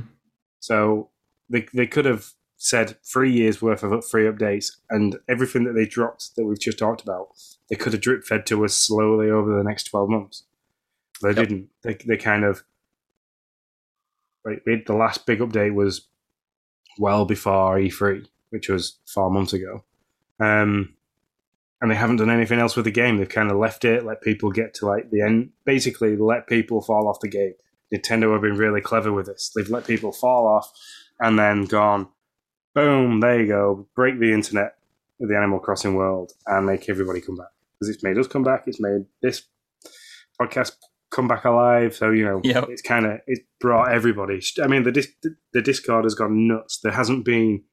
So they they could have said three years worth of free updates, and everything that they dropped that we've just talked about, they could have drip fed to us slowly over the next twelve months. They Yep. didn't. They they kind of like the last big update was well before E3, which was four months ago. Um, and they haven't done anything else with the game. They've kind of left it, let people get to like the end, basically let people fall off the game. Nintendo have been really clever with this. They've let people fall off and then gone, boom, there you go, break the internet of the Animal Crossing world and make everybody come back. Because it's made us come back, it's made this podcast come back alive. So, you know, Yep. it's kind of, it's brought everybody. I mean, the, dis- the Discord has gone nuts. There hasn't been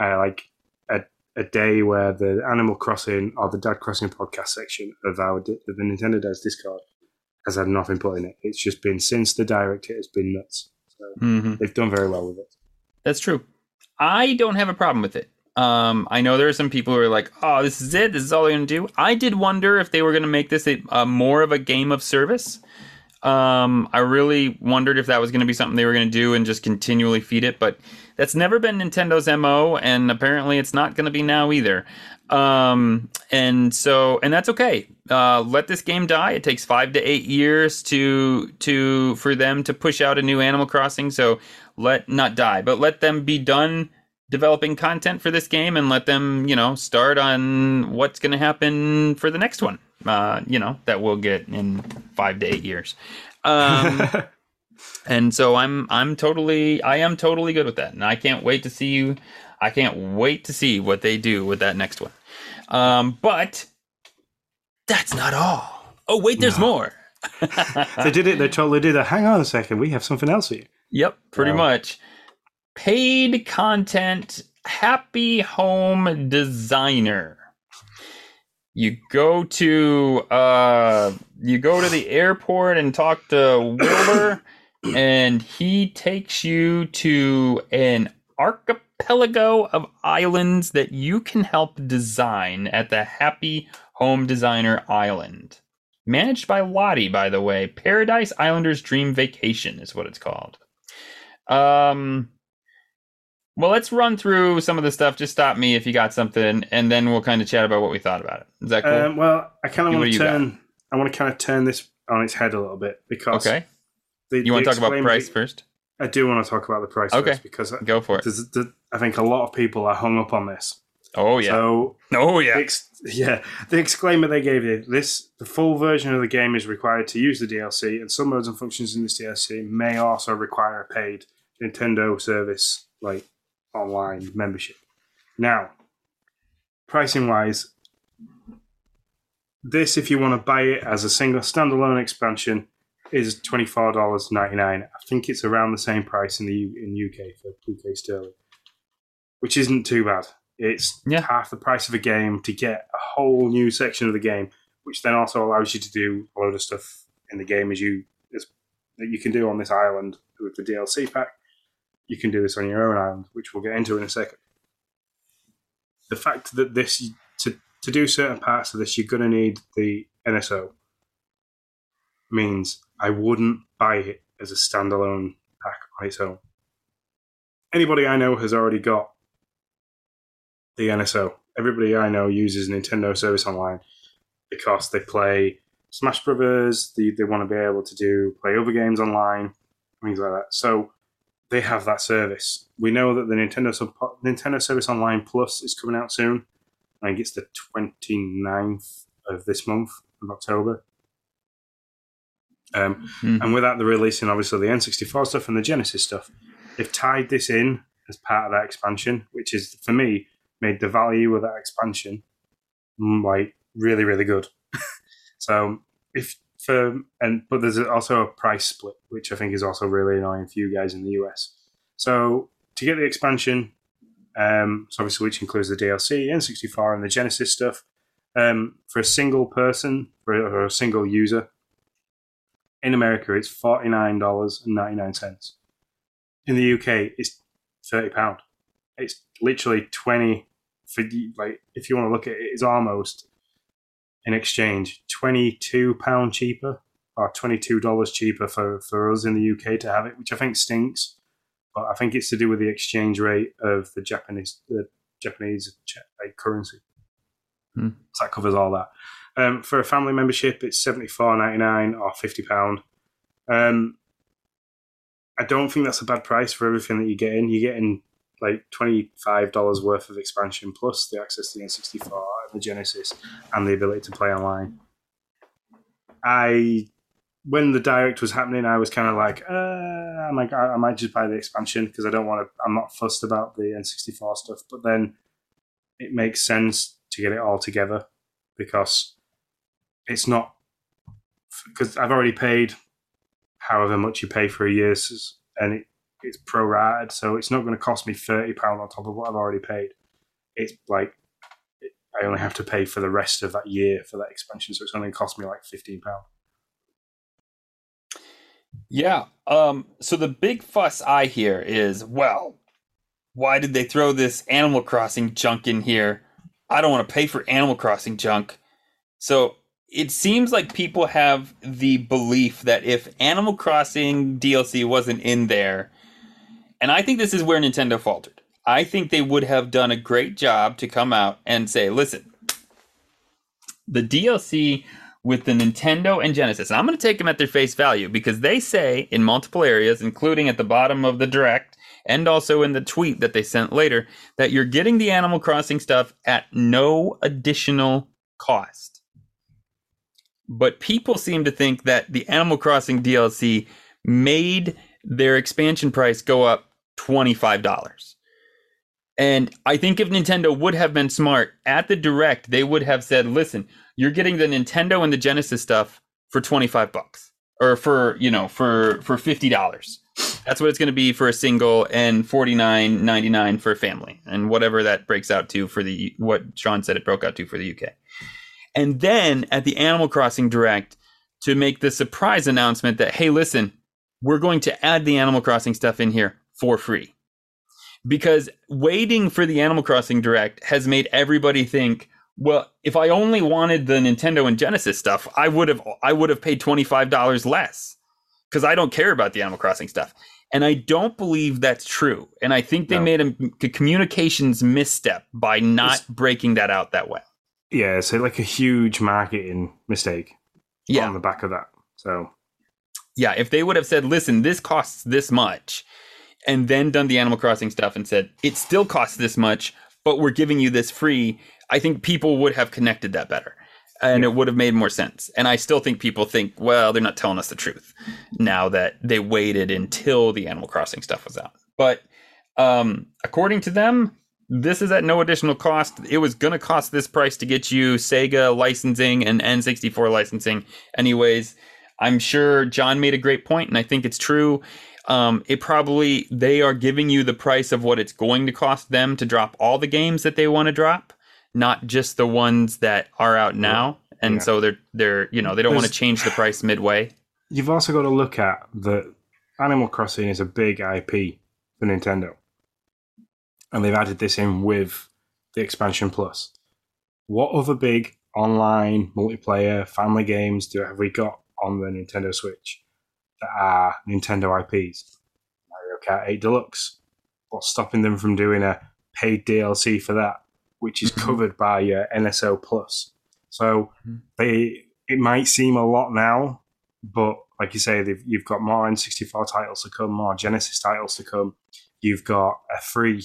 uh, like a, a day where the Animal Crossing or the Dad Crossing podcast section of our of the Nintendo Dad's Discord has had nothing put in it. It's just been since the direct it has been nuts. So hmm they've done very well with it. That's true. I don't have a problem with it. Um, I know there are some people who are like, "Oh, this is it. This is all they're going to do." I did wonder if they were going to make this a, a more of a game of service. Um, I really wondered if that was going to be something they were going to do and just continually feed it, but that's never been Nintendo's mo, and apparently it's not going to be now either. Um, and so, and that's okay. Uh, let this game die. It takes five to eight years to to for them to push out a new Animal Crossing. So let not die, but let them be done developing content for this game and let them, you know, start on what's going to happen for the next one. Uh, you know, that we'll get in five to eight years. Um, and so I'm I'm totally I am totally good with that, and I can't wait to see you. I can't wait to see what they do with that next one. Um, but that's not all. Oh wait, there's more. they did it. They totally did it. Hang on a second. We have something else for you. Yep, pretty Wow. much. Paid content, happy home designer. You go to uh you go to the airport and talk to Wilbur and he takes you to an archipelago of islands that you can help design at the Happy Home Designer Island. Managed by Lottie, by the way. Paradise Islanders Dream Vacation is what it's called. Um, well, let's run through some of the stuff. Just stop me if you got something, and then we'll kind of chat about what we thought about it. Is that cool? Um, well, I kind of want to turn. I want to kind of turn this on its head a little bit because okay. the- You want to talk about price first? I do want to talk about the price Okay. first because Go for it. there's, the, I think a lot of people are hung up on this. Oh yeah. So oh yeah. ex- yeah, the exclaimer they gave you this: the full version of the game is required to use the DLC, and some modes and functions in this DLC may also require a paid Nintendo service like online membership. Now, pricing wise, this if you want to buy it as a single standalone expansion is twenty four dollars ninety nine. I think it's around the same price in the U- in UK for UK sterling, which isn't too bad. It's Yeah. half the price of a game to get a whole new section of the game, which then also allows you to do a load of stuff in the game as you as, that you can do on this island with the DLC pack. You can do this on your own island, which we'll get into in a second. The fact that this to to do certain parts of this, you're going to need the NSO. Means I wouldn't buy it as a standalone pack on its own. Anybody I know has already got the NSO. Everybody I know uses Nintendo Service Online because they play Smash Brothers. They, they want to be able to do play other games online, things like that. So they have that service. We know that the Nintendo Nintendo Service Online Plus is coming out soon. I think it's the 29th of this month of October. Um, Mhm. and with that, they're releasing obviously the N64 stuff and the Genesis stuff. They've tied this in as part of that expansion, which is for me made the value of that expansion mm, like really, really good. so if for and but there's also a price split, which I think is also really annoying for you guys in the US. So to get the expansion, um, so obviously which includes the DLC, N64, and the Genesis stuff, um, for a single person for or a single user in America, it's forty nine dollars and ninety nine cents. In the UK, it's thirty pound. It's literally twenty for the- like if you want to look at it, it's almost in exchange twenty two pound cheaper or twenty two dollars cheaper for for us in the UK to have it, which I think stinks. but I think it's to do with the exchange rate of the Japanese the Japanese like, currency. Hmm. So that covers all that. Um, for a family membership, it's seventy four ninety nine or fifty pound. Um, I don't think that's a bad price for everything that you get in. You're getting like twenty five dollars worth of expansion plus the access to the N sixty four and the Genesis and the ability to play online. I when the direct was happening, I was kind of like, uh, I'm like, I, I might just buy the expansion because I don't want to. I'm not fussed about the N64 stuff. But then it makes sense to get it all together because it's not because I've already paid however much you pay for a year, and it, it's prorated, so it's not going to cost me thirty pound on top of what I've already paid. It's like I only have to pay for the rest of that year for that expansion, so it's only going to cost me like fifteen pound. Yeah. Um, so the big fuss I hear is, well, why did they throw this Animal Crossing junk in here? I don't want to pay for Animal Crossing junk. So it seems like people have the belief that if Animal Crossing DLC wasn't in there, and I think this is where Nintendo faltered. I think they would have done a great job to come out and say, listen, the DLC with the Nintendo and Genesis. And I'm going to take them at their face value because they say in multiple areas, including at the bottom of the direct and also in the tweet that they sent later, that you're getting the Animal Crossing stuff at no additional cost. But people seem to think that the Animal Crossing DLC made their expansion price go up $25. And I think if Nintendo would have been smart at the direct, they would have said, listen, you're getting the Nintendo and the Genesis stuff for 25 bucks or for, you know, for for $50. That's what it's going to be for a single and 49.99 for a family and whatever that breaks out to for the what Sean said it broke out to for the UK. And then at the Animal Crossing Direct to make the surprise announcement that hey, listen, we're going to add the Animal Crossing stuff in here for free. Because waiting for the Animal Crossing Direct has made everybody think, well, if I only wanted the Nintendo and Genesis stuff, I would have I would have paid twenty five dollars less because I don't care about the Animal Crossing stuff. And I don't believe that's true. And I think they no. made a, a, communications misstep by not it's, breaking that out that way. Yeah, so like a huge marketing mistake. Yeah. on the back of that. So yeah, if they would have said, "Listen, this costs this much," and then done the Animal Crossing stuff and said, "It still costs this much, but we're giving you this free," I think people would have connected that better and yeah. it would have made more sense. And I still think people think, well, they're not telling us the truth now that they waited until the Animal Crossing stuff was out. But um, according to them, this is at no additional cost. It was going to cost this price to get you Sega licensing and N64 licensing. Anyways, I'm sure John made a great point, and I think it's true. Um, it probably they are giving you the price of what it's going to cost them to drop all the games that they want to drop not just the ones that are out now. And yeah. so they're they're you know they don't want to change the price midway. You've also got to look at that Animal Crossing is a big IP for Nintendo, and they've added this in with the expansion plus. What other big online multiplayer family games do have we got on the Nintendo Switch that are Nintendo IPs? Mario Kart 8 Deluxe. What's stopping them from doing a paid DLC for that? which is mm-hmm. covered by uh, NSO Plus. So mm-hmm. they it might seem a lot now, but like you say, you've got more N64 titles to come, more Genesis titles to come. You've got a free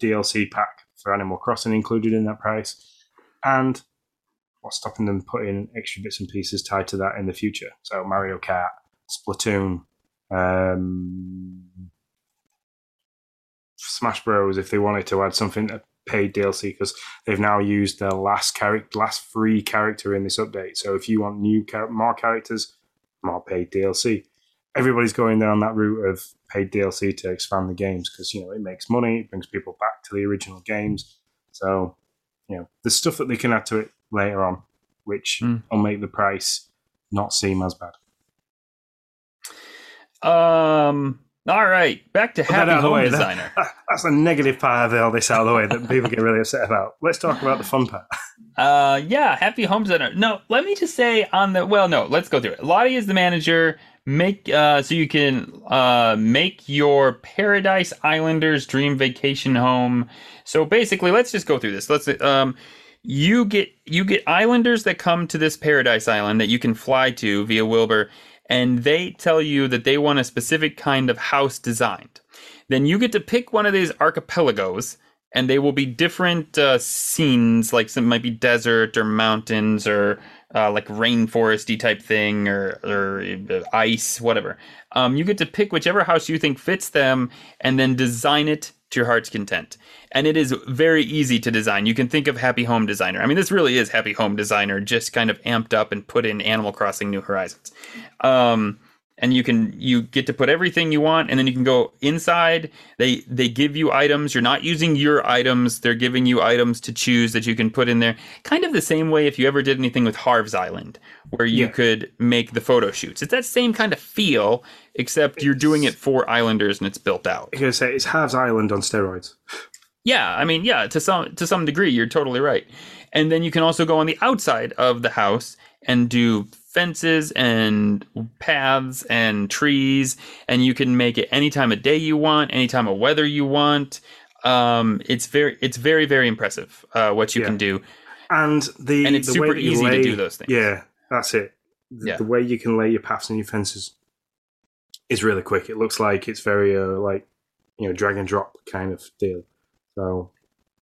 DLC pack for Animal Crossing included in that price, and what's stopping them putting extra bits and pieces tied to that in the future? So Mario Kart, Splatoon, um, Smash Bros. If they wanted to add something, to paid DLC because they've now used their last character, last free character in this update. So if you want new char- more characters, more paid DLC. Everybody's going down that route of paid DLC to expand the games because you know it makes money, it brings people back to the original games. So you know the stuff that they can add to it later on, which mm. will make the price not seem as bad. Um, all right, back to Happy Home way, Designer. That, that's a negative part of all this out of the way that people get really upset about. Let's talk about the fun part. Uh, yeah, Happy Home Designer. No, let me just say on the well, no, let's go through it. Lottie is the manager. make uh, so you can uh, make your Paradise Islanders dream vacation home. So basically, let's just go through this. Let's um, you get you get islanders that come to this Paradise Island that you can fly to via Wilbur, and they tell you that they want a specific kind of house designed. Then you get to pick one of these archipelagos and they will be different uh, scenes, like some might be desert or mountains or uh, like rainforesty type thing or, or uh, ice, whatever. Um, you get to pick whichever house you think fits them and then design it to your heart's content. And it is very easy to design. You can think of Happy Home Designer. I mean, this really is Happy Home Designer, just kind of amped up and put in Animal Crossing New Horizons. Um, and you can you get to put everything you want and then you can go inside they they give you items you're not using your items they're giving you items to choose that you can put in there kind of the same way if you ever did anything with harv's island where you Yeah. could make the photo shoots it's that same kind of feel except you're doing it for islanders and it's built out I'm gonna say it's Harv's Island on steroids. yeah, I mean, yeah, to some to some degree, you're totally right. And then you can also go on the outside of the house and do fences and paths and trees, and you can make it any time of day you want, any time of weather you want. Um, it's very it's very very impressive uh, what you Yeah. can do. And the And it's the super way that you easy to do those things. Yeah, that's it. The, Yeah. the way you can lay your paths and your fences is really quick. It looks like it's very uh, like you know drag and drop kind of deal. So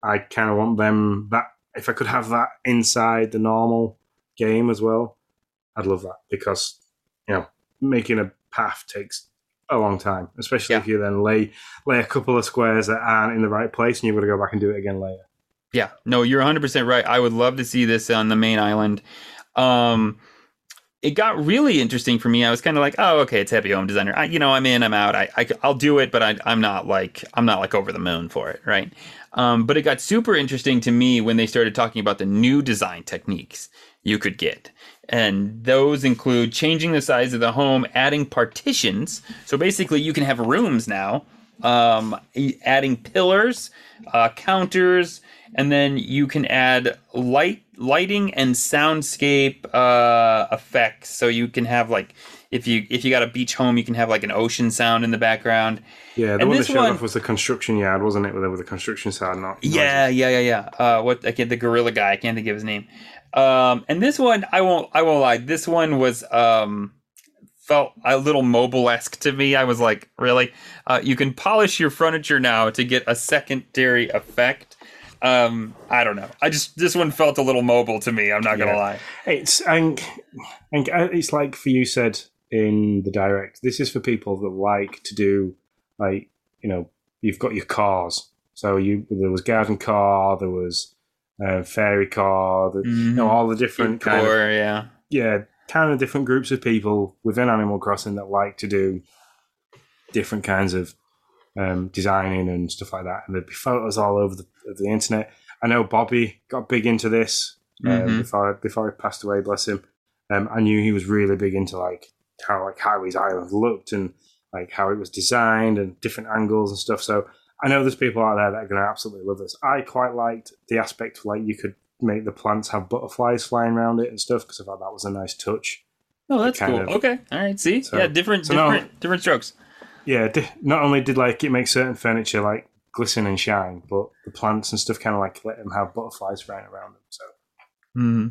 I kind of want them that if I could have that inside the normal game as well, I'd love that because you know making a path takes a long time, especially Yeah. if you then lay lay a couple of squares that aren't in the right place and you've got to go back and do it again later. Yeah, no, you're 100% right. I would love to see this on the main island. Um, it got really interesting for me. I was kind of like, oh, okay, it's Happy Home Designer. I, you know, I'm in, I'm out. I, I, will do it, but I, I'm not like, I'm not like over the moon for it, right? Um, but it got super interesting to me when they started talking about the new design techniques you could get. And those include changing the size of the home, adding partitions. So basically, you can have rooms now, um, adding pillars, uh, counters, and then you can add light, lighting, and soundscape uh, effects. So you can have like, if you if you got a beach home, you can have like an ocean sound in the background. Yeah, the And one that this showed one- off was the construction yard, wasn't it? Where there was a construction side, not Yeah, yeah, yeah, yeah. Uh, what I can't the gorilla guy. I can't think of his name. Um, and this one, I won't. I won't lie. This one was um, felt a little mobile esque to me. I was like, really? Uh, you can polish your furniture now to get a secondary effect. Um, I don't know. I just this one felt a little mobile to me. I'm not gonna Yeah. lie. It's and, and it's like for you said in the direct. This is for people that like to do like you know you've got your cars. So you there was gardencore, there was uh, fairycore, the, you know all the different kind of, yeah, yeah kind of different groups of people within Animal Crossing that like to do different kinds of um, designing and stuff like that. And there'd be photos all over the, the internet. I know Bobby got big into this um, Mhm. before before he passed away. Bless him. Um, I knew he was really big into like how like how his island looked and like how it was designed and different angles and stuff. So I know there's people out there that are going to absolutely love this. I quite liked the aspect of, like you could make the plants have butterflies flying around it and stuff because I thought that was a nice touch. Oh, that's cool. of- okay, all right. See, So- yeah, different, so now- different, different strokes. Yeah, di- not only did like it make certain furniture like glisten and shine, but the plants and stuff kind of like let them have butterflies flying around them. So hmm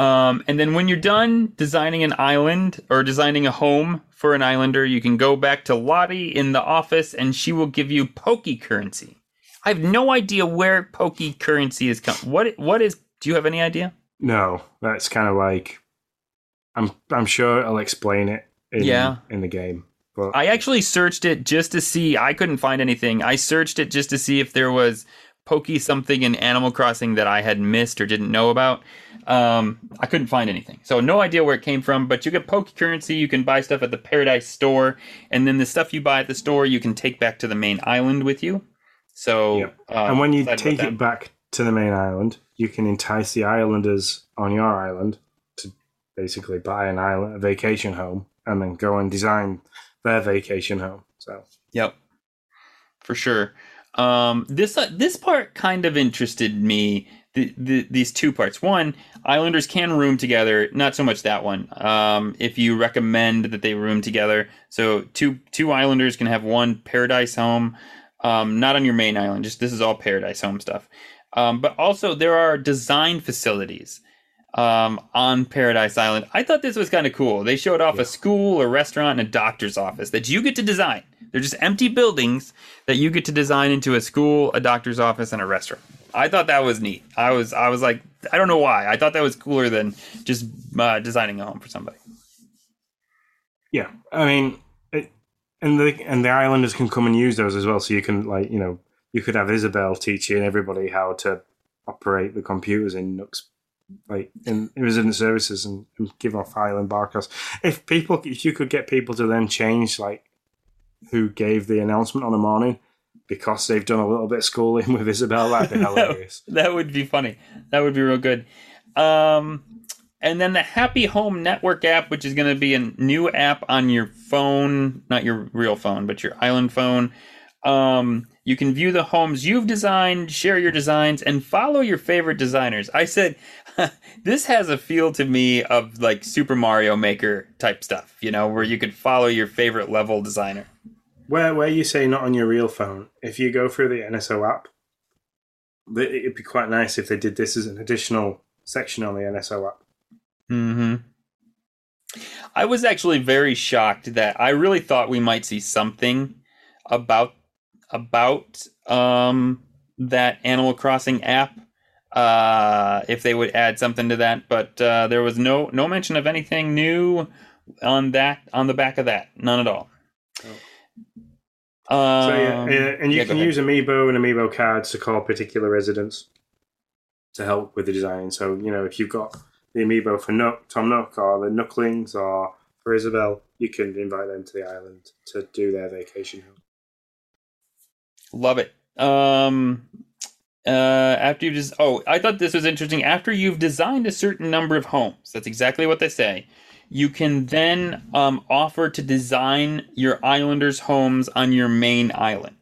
Um, and then when you're done designing an island or designing a home for an islander, you can go back to Lottie in the office and she will give you Poke currency. I have no idea where Poke currency is coming. What what is? Do you have any idea? no, that's kind of like I'm I'm sure I'll explain it in Yeah. in the game. But I actually searched it just to see. I couldn't find anything. I searched it just to see if there was Pokey something in Animal Crossing that I had missed or didn't know about. Um, I couldn't find anything. So no idea where it came from, but you get Poke currency. You can buy stuff at the Paradise store, and then the stuff you buy at the store you can take back to the main island with you. So Yep. uh, and when you take it back to the main island, you can entice the islanders on your island to basically buy an island a vacation home and then go and design their vacation home. So Yep, for sure. Um, this uh, this part kind of interested me. The, the, these two parts. One, islanders can room together. Not so much that one. Um, if you recommend that they room together, so two two islanders can have one paradise home. Um, not on your main island. Just this is all paradise home stuff. Um, but also there are design facilities um, on Paradise Island. I thought this was kind of cool. They showed off yeah. a school, a restaurant, and a doctor's office that you get to design. They're just empty buildings that you get to design into a school, a doctor's office, and a restaurant. I thought that was neat. I was I was like I don't know why. I thought that was cooler than just uh, designing a home for somebody. Yeah, I mean, it, and the and the islanders can come and use those as well. So you can like you know you could have Isabelle teaching everybody how to operate the computers in Nooks like in resident services and, and give off island barcodes. If people, if you could get people to then change like who gave the announcement on the morning because they've done a little bit of schooling with Isabelle, that'd be hilarious. that would be funny. That would be real good. Um, and then the Happy Home Network app, which is going to be a new app on your phone, not your real phone, but your island phone. Um, you can view the homes you've designed, share your designs, and follow your favorite designers. I said, this has a feel to me of like Super Mario Maker type stuff, you know, where you could follow your favorite level designer. Where, where you say not on your real phone, if you go through the NSO app, it'd be quite nice if they did this as an additional section on the NSO app. Hmm. I was actually very shocked that I really thought we might see something about about um, that Animal Crossing app. Uh, if they would add something to that, but uh, there was no no mention of anything new on that on the back of that. None at all. Oh. Um, so yeah, and you yeah, can use Amiibo and Amiibo cards to call particular residents to help with the design. So you know, if you've got the Amiibo for Nook, Tom Nook, or the Nooklings, or for Isabelle, you can invite them to the island to do their vacation home. Love it. Um, uh, after you just oh, I thought this was interesting. After you've designed a certain number of homes, that's exactly what they say. You can then um, offer to design your islanders' homes on your main island.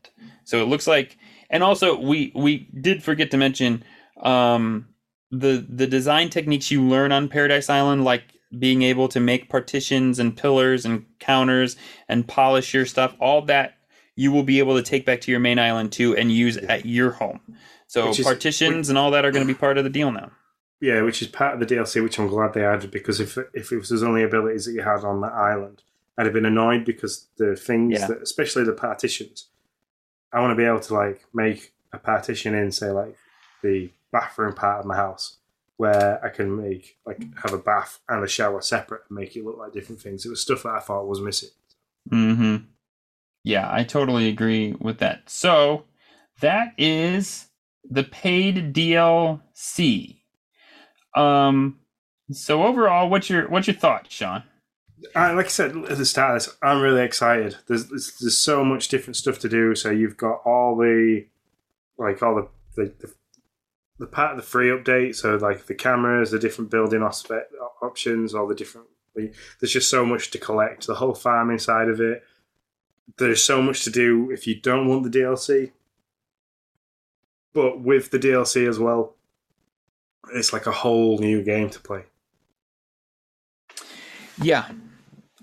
So it looks like, and also we we did forget to mention um, the the design techniques you learn on Paradise Island, like being able to make partitions and pillars and counters and polish your stuff. All that you will be able to take back to your main island too and use at your home. So is, partitions which, and all that are going to be part of the deal now. Yeah, which is part of the DLC, which I'm glad they added because if if it was only abilities that you had on that island, I'd have been annoyed because the things yeah. that, especially the partitions, I want to be able to like make a partition in, say, like the bathroom part of my house, where I can make like have a bath and a shower separate and make it look like different things. It was stuff that I thought was missing. Hmm. Yeah, I totally agree with that. So that is the paid DLC. Um, so overall, what's your what's your thoughts, Sean? Uh, like I said at the start, I'm really excited. There's, there's, there's so much different stuff to do. So you've got all the like all the the, the, the part of the free update. So like the cameras, the different building aspect options, all the different. There's just so much to collect. The whole farming side of it there's so much to do if you don't want the DLC. But with the DLC as well, it's like a whole new game to play. Yeah,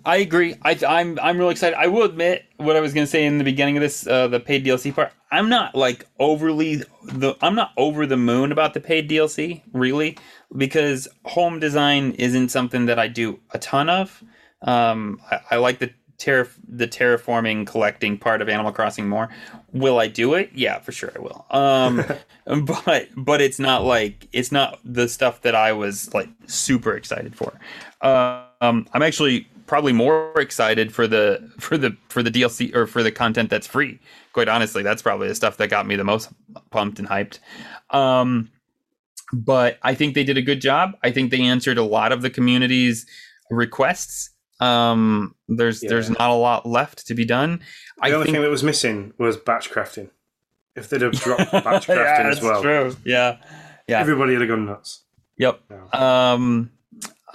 I agree. I, I'm, I'm really excited. I will admit what I was going to say in the beginning of this, uh, the paid DLC part. I'm not like overly the I'm not over the moon about the paid DLC, really, because home design isn't something that I do a ton of. Um, I, I like the terra- the terraforming collecting part of Animal Crossing more. Will I do it? Yeah, for sure I will. Um, but but it's not like it's not the stuff that I was like super excited for. Um, I'm actually probably more excited for the for the for the DLC or for the content that's free. Quite honestly, that's probably the stuff that got me the most pumped and hyped. Um, but I think they did a good job. I think they answered a lot of the community's requests um, there's yeah. there's not a lot left to be done. The I only think... thing that was missing was batch crafting. If they'd have dropped batch crafting yeah, as well, true. Yeah, yeah. Everybody would have gone nuts. Yep. Yeah. Um,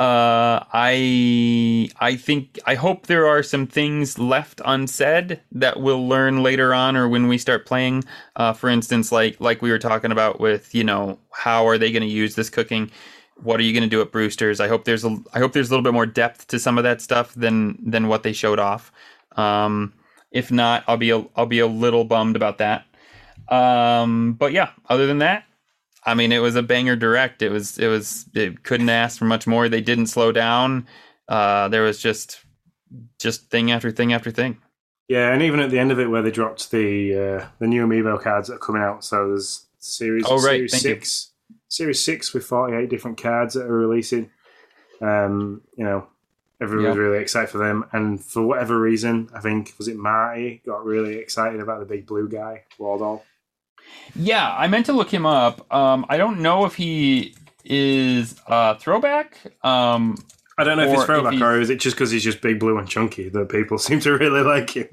Uh, I I think I hope there are some things left unsaid that we'll learn later on or when we start playing. Uh, for instance, like like we were talking about with you know how are they going to use this cooking? What are you going to do at Brewster's? I hope there's a I hope there's a little bit more depth to some of that stuff than than what they showed off. Um, if not, I'll be a, I'll be a little bummed about that. Um, but yeah, other than that, I mean, it was a banger direct. It was, it was, it couldn't ask for much more. They didn't slow down. Uh, there was just, just thing after thing after thing. Yeah, and even at the end of it, where they dropped the uh, the new amiibo cards that are coming out. So there's series, oh, right. series six, you. Series six with forty eight different cards that are releasing. Um, you know, everyone was really excited for them, and for whatever reason, I think was it Marty got really excited about the big blue guy, Wardell. Yeah, I meant to look him up. Um, I don't know if he is a throwback. Um, I don't know if it's throwback if or is it just because he's just big blue and chunky that people seem to really like him.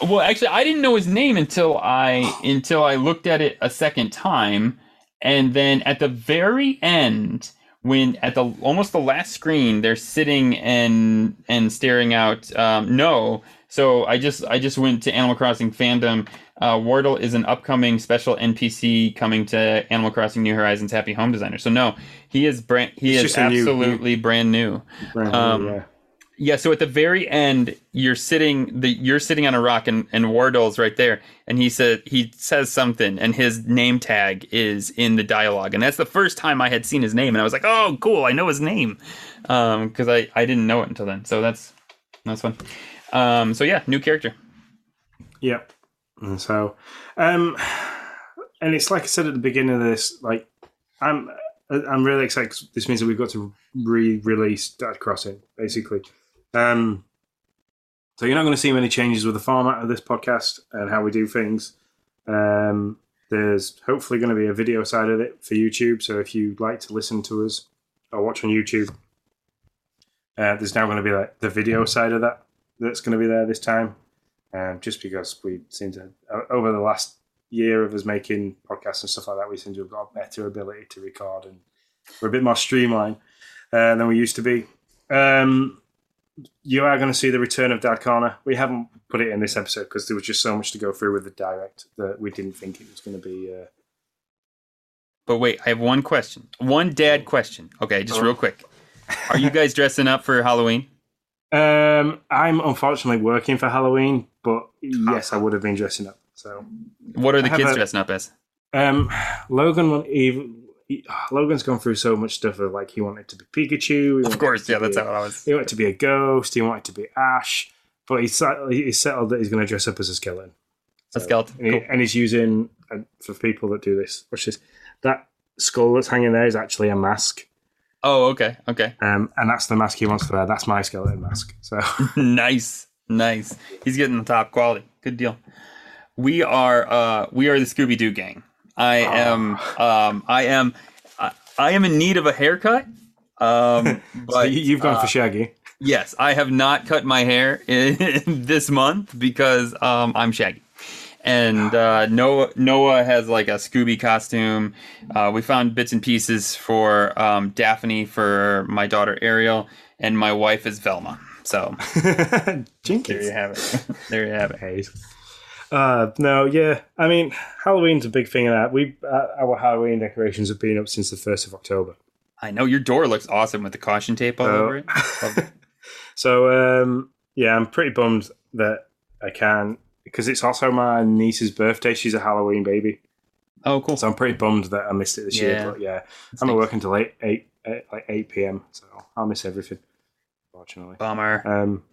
Well, actually, I didn't know his name until I until I looked at it a second time, and then at the very end, when at the almost the last screen, they're sitting and and staring out. Um, no, so I just I just went to Animal Crossing fandom uh, Wardell is an upcoming special NPC coming to Animal Crossing New Horizons Happy Home Designer. So no, he is brand. He is absolutely new, brand new. Brand um, new yeah. Yeah. So at the very end, you're sitting the you're sitting on a rock, and and Wardell's right there, and he said he says something, and his name tag is in the dialogue, and that's the first time I had seen his name, and I was like, oh, cool, I know his name, because um, I I didn't know it until then. So that's that's fun. Um, so yeah, new character. Yeah. And so, um, and it's like I said at the beginning of this, like I'm I'm really excited. This means that we've got to re-release Dad Crossing, basically. Um, so you're not going to see many changes with the format of this podcast and how we do things. Um, there's hopefully going to be a video side of it for YouTube. So if you'd like to listen to us or watch on YouTube, uh, there's now going to be like the video side of that that's going to be there this time um, just because we seem to over the last year of us making podcasts and stuff like that, we seem to have got a better ability to record and we're a bit more streamlined uh, than we used to be. Um, you are going to see the return of Dad Corner. We haven't put it in this episode because there was just so much to go through with the direct that we didn't think it was going to be. Uh... But wait, I have one question. One dad question. Okay, just oh. real quick. Are you guys dressing up for Halloween? Um, I'm unfortunately working for Halloween, but yes, I would have been dressing up. So, what are the kids a, dressing up as? Um, Logan will even Logan's gone through so much stuff of like he wanted to be Pikachu. Of course, yeah, that's how I was. He wanted to be a ghost. He wanted to be Ash, but he's he's settled that he's going to dress up as a skeleton. So, a skeleton, and, he, and, he's using uh, for people that do this. which is That skull that's hanging there is actually a mask. Oh, okay, okay. Um, and that's the mask he wants to wear. That's my skeleton mask. So nice, nice. He's getting the top quality. Good deal. We are, uh, we are the Scooby Doo gang. I oh. am, um, I am, I, I, am in need of a haircut. Um, but so you've gone uh, for Shaggy. Yes, I have not cut my hair in, this month because um, I'm Shaggy and uh, Noah Noah has like a Scooby costume. Uh, we found bits and pieces for um, Daphne for my daughter Ariel, and my wife is Velma. So Jenkins. there you have it. There you have it. Hayes. Uh, no, yeah. I mean, Halloween's a big thing in that. We uh, our Halloween decorations have been up since the first of October. I know your door looks awesome with the caution tape all over it. so um, yeah, I'm pretty bummed that I can't because it's also my niece's birthday. She's a Halloween baby. Oh, cool. So I'm pretty bummed that I missed it this yeah. year. But yeah, That's I'm not working until 8, 8, 8, like 8 p.m. So I'll miss everything, fortunately. Bummer. Um.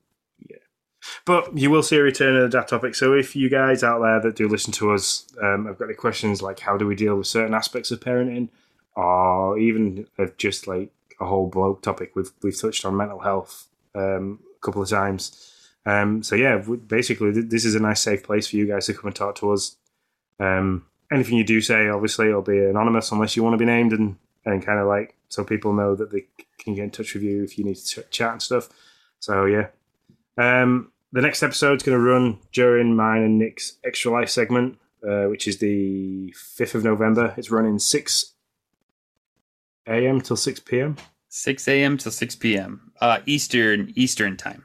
But you will see a return of that topic. So if you guys out there that do listen to us um, have got any questions like how do we deal with certain aspects of parenting or even of just like a whole bloke topic, we've, we've touched on mental health um, a couple of times. Um, so yeah, basically, this is a nice, safe place for you guys to come and talk to us. Um, anything you do say, obviously, it'll be anonymous unless you want to be named, and and kind of like so people know that they can get in touch with you if you need to chat and stuff. So yeah, um, the next episode's going to run during mine and Nick's extra life segment, uh, which is the fifth of November. It's running six a.m. till six p.m. 6 a.m. till 6 p.m. Uh, Eastern Eastern time.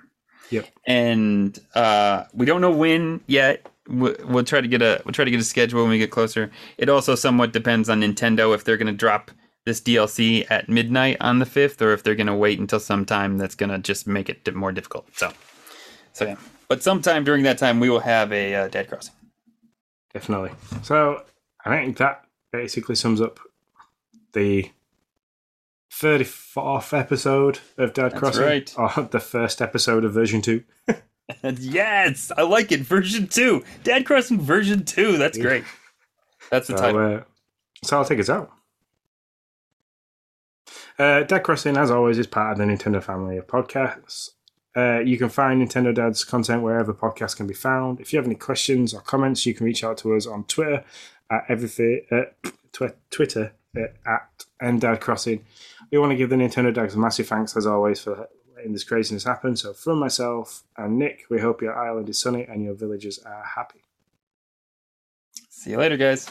Yep. And uh, we don't know when yet. We'll, we'll try to get a we'll try to get a schedule when we get closer. It also somewhat depends on Nintendo if they're going to drop this DLC at midnight on the fifth, or if they're going to wait until some time that's going to just make it more difficult. So, so yeah. But sometime during that time, we will have a uh, Dad Crossing. Definitely. So I think that basically sums up the 34th episode of Dad That's Crossing. right. Or the first episode of version 2. yes, I like it. Version two, Dad Crossing version two. That's Yeah. great. That's the So, title. uh, so I'll take us out. Uh, Dad Crossing, as always, is part of the Nintendo family of podcasts. Uh, you can find Nintendo Dad's content wherever podcasts can be found. If you have any questions or comments, you can reach out to us on Twitter at everything uh, tw- Twitter uh, at Ndad Crossing. We want to give the Nintendo Dads a massive thanks as always for letting this craziness happen. So, from myself and Nick, we hope your island is sunny and your villagers are happy. See you later, guys.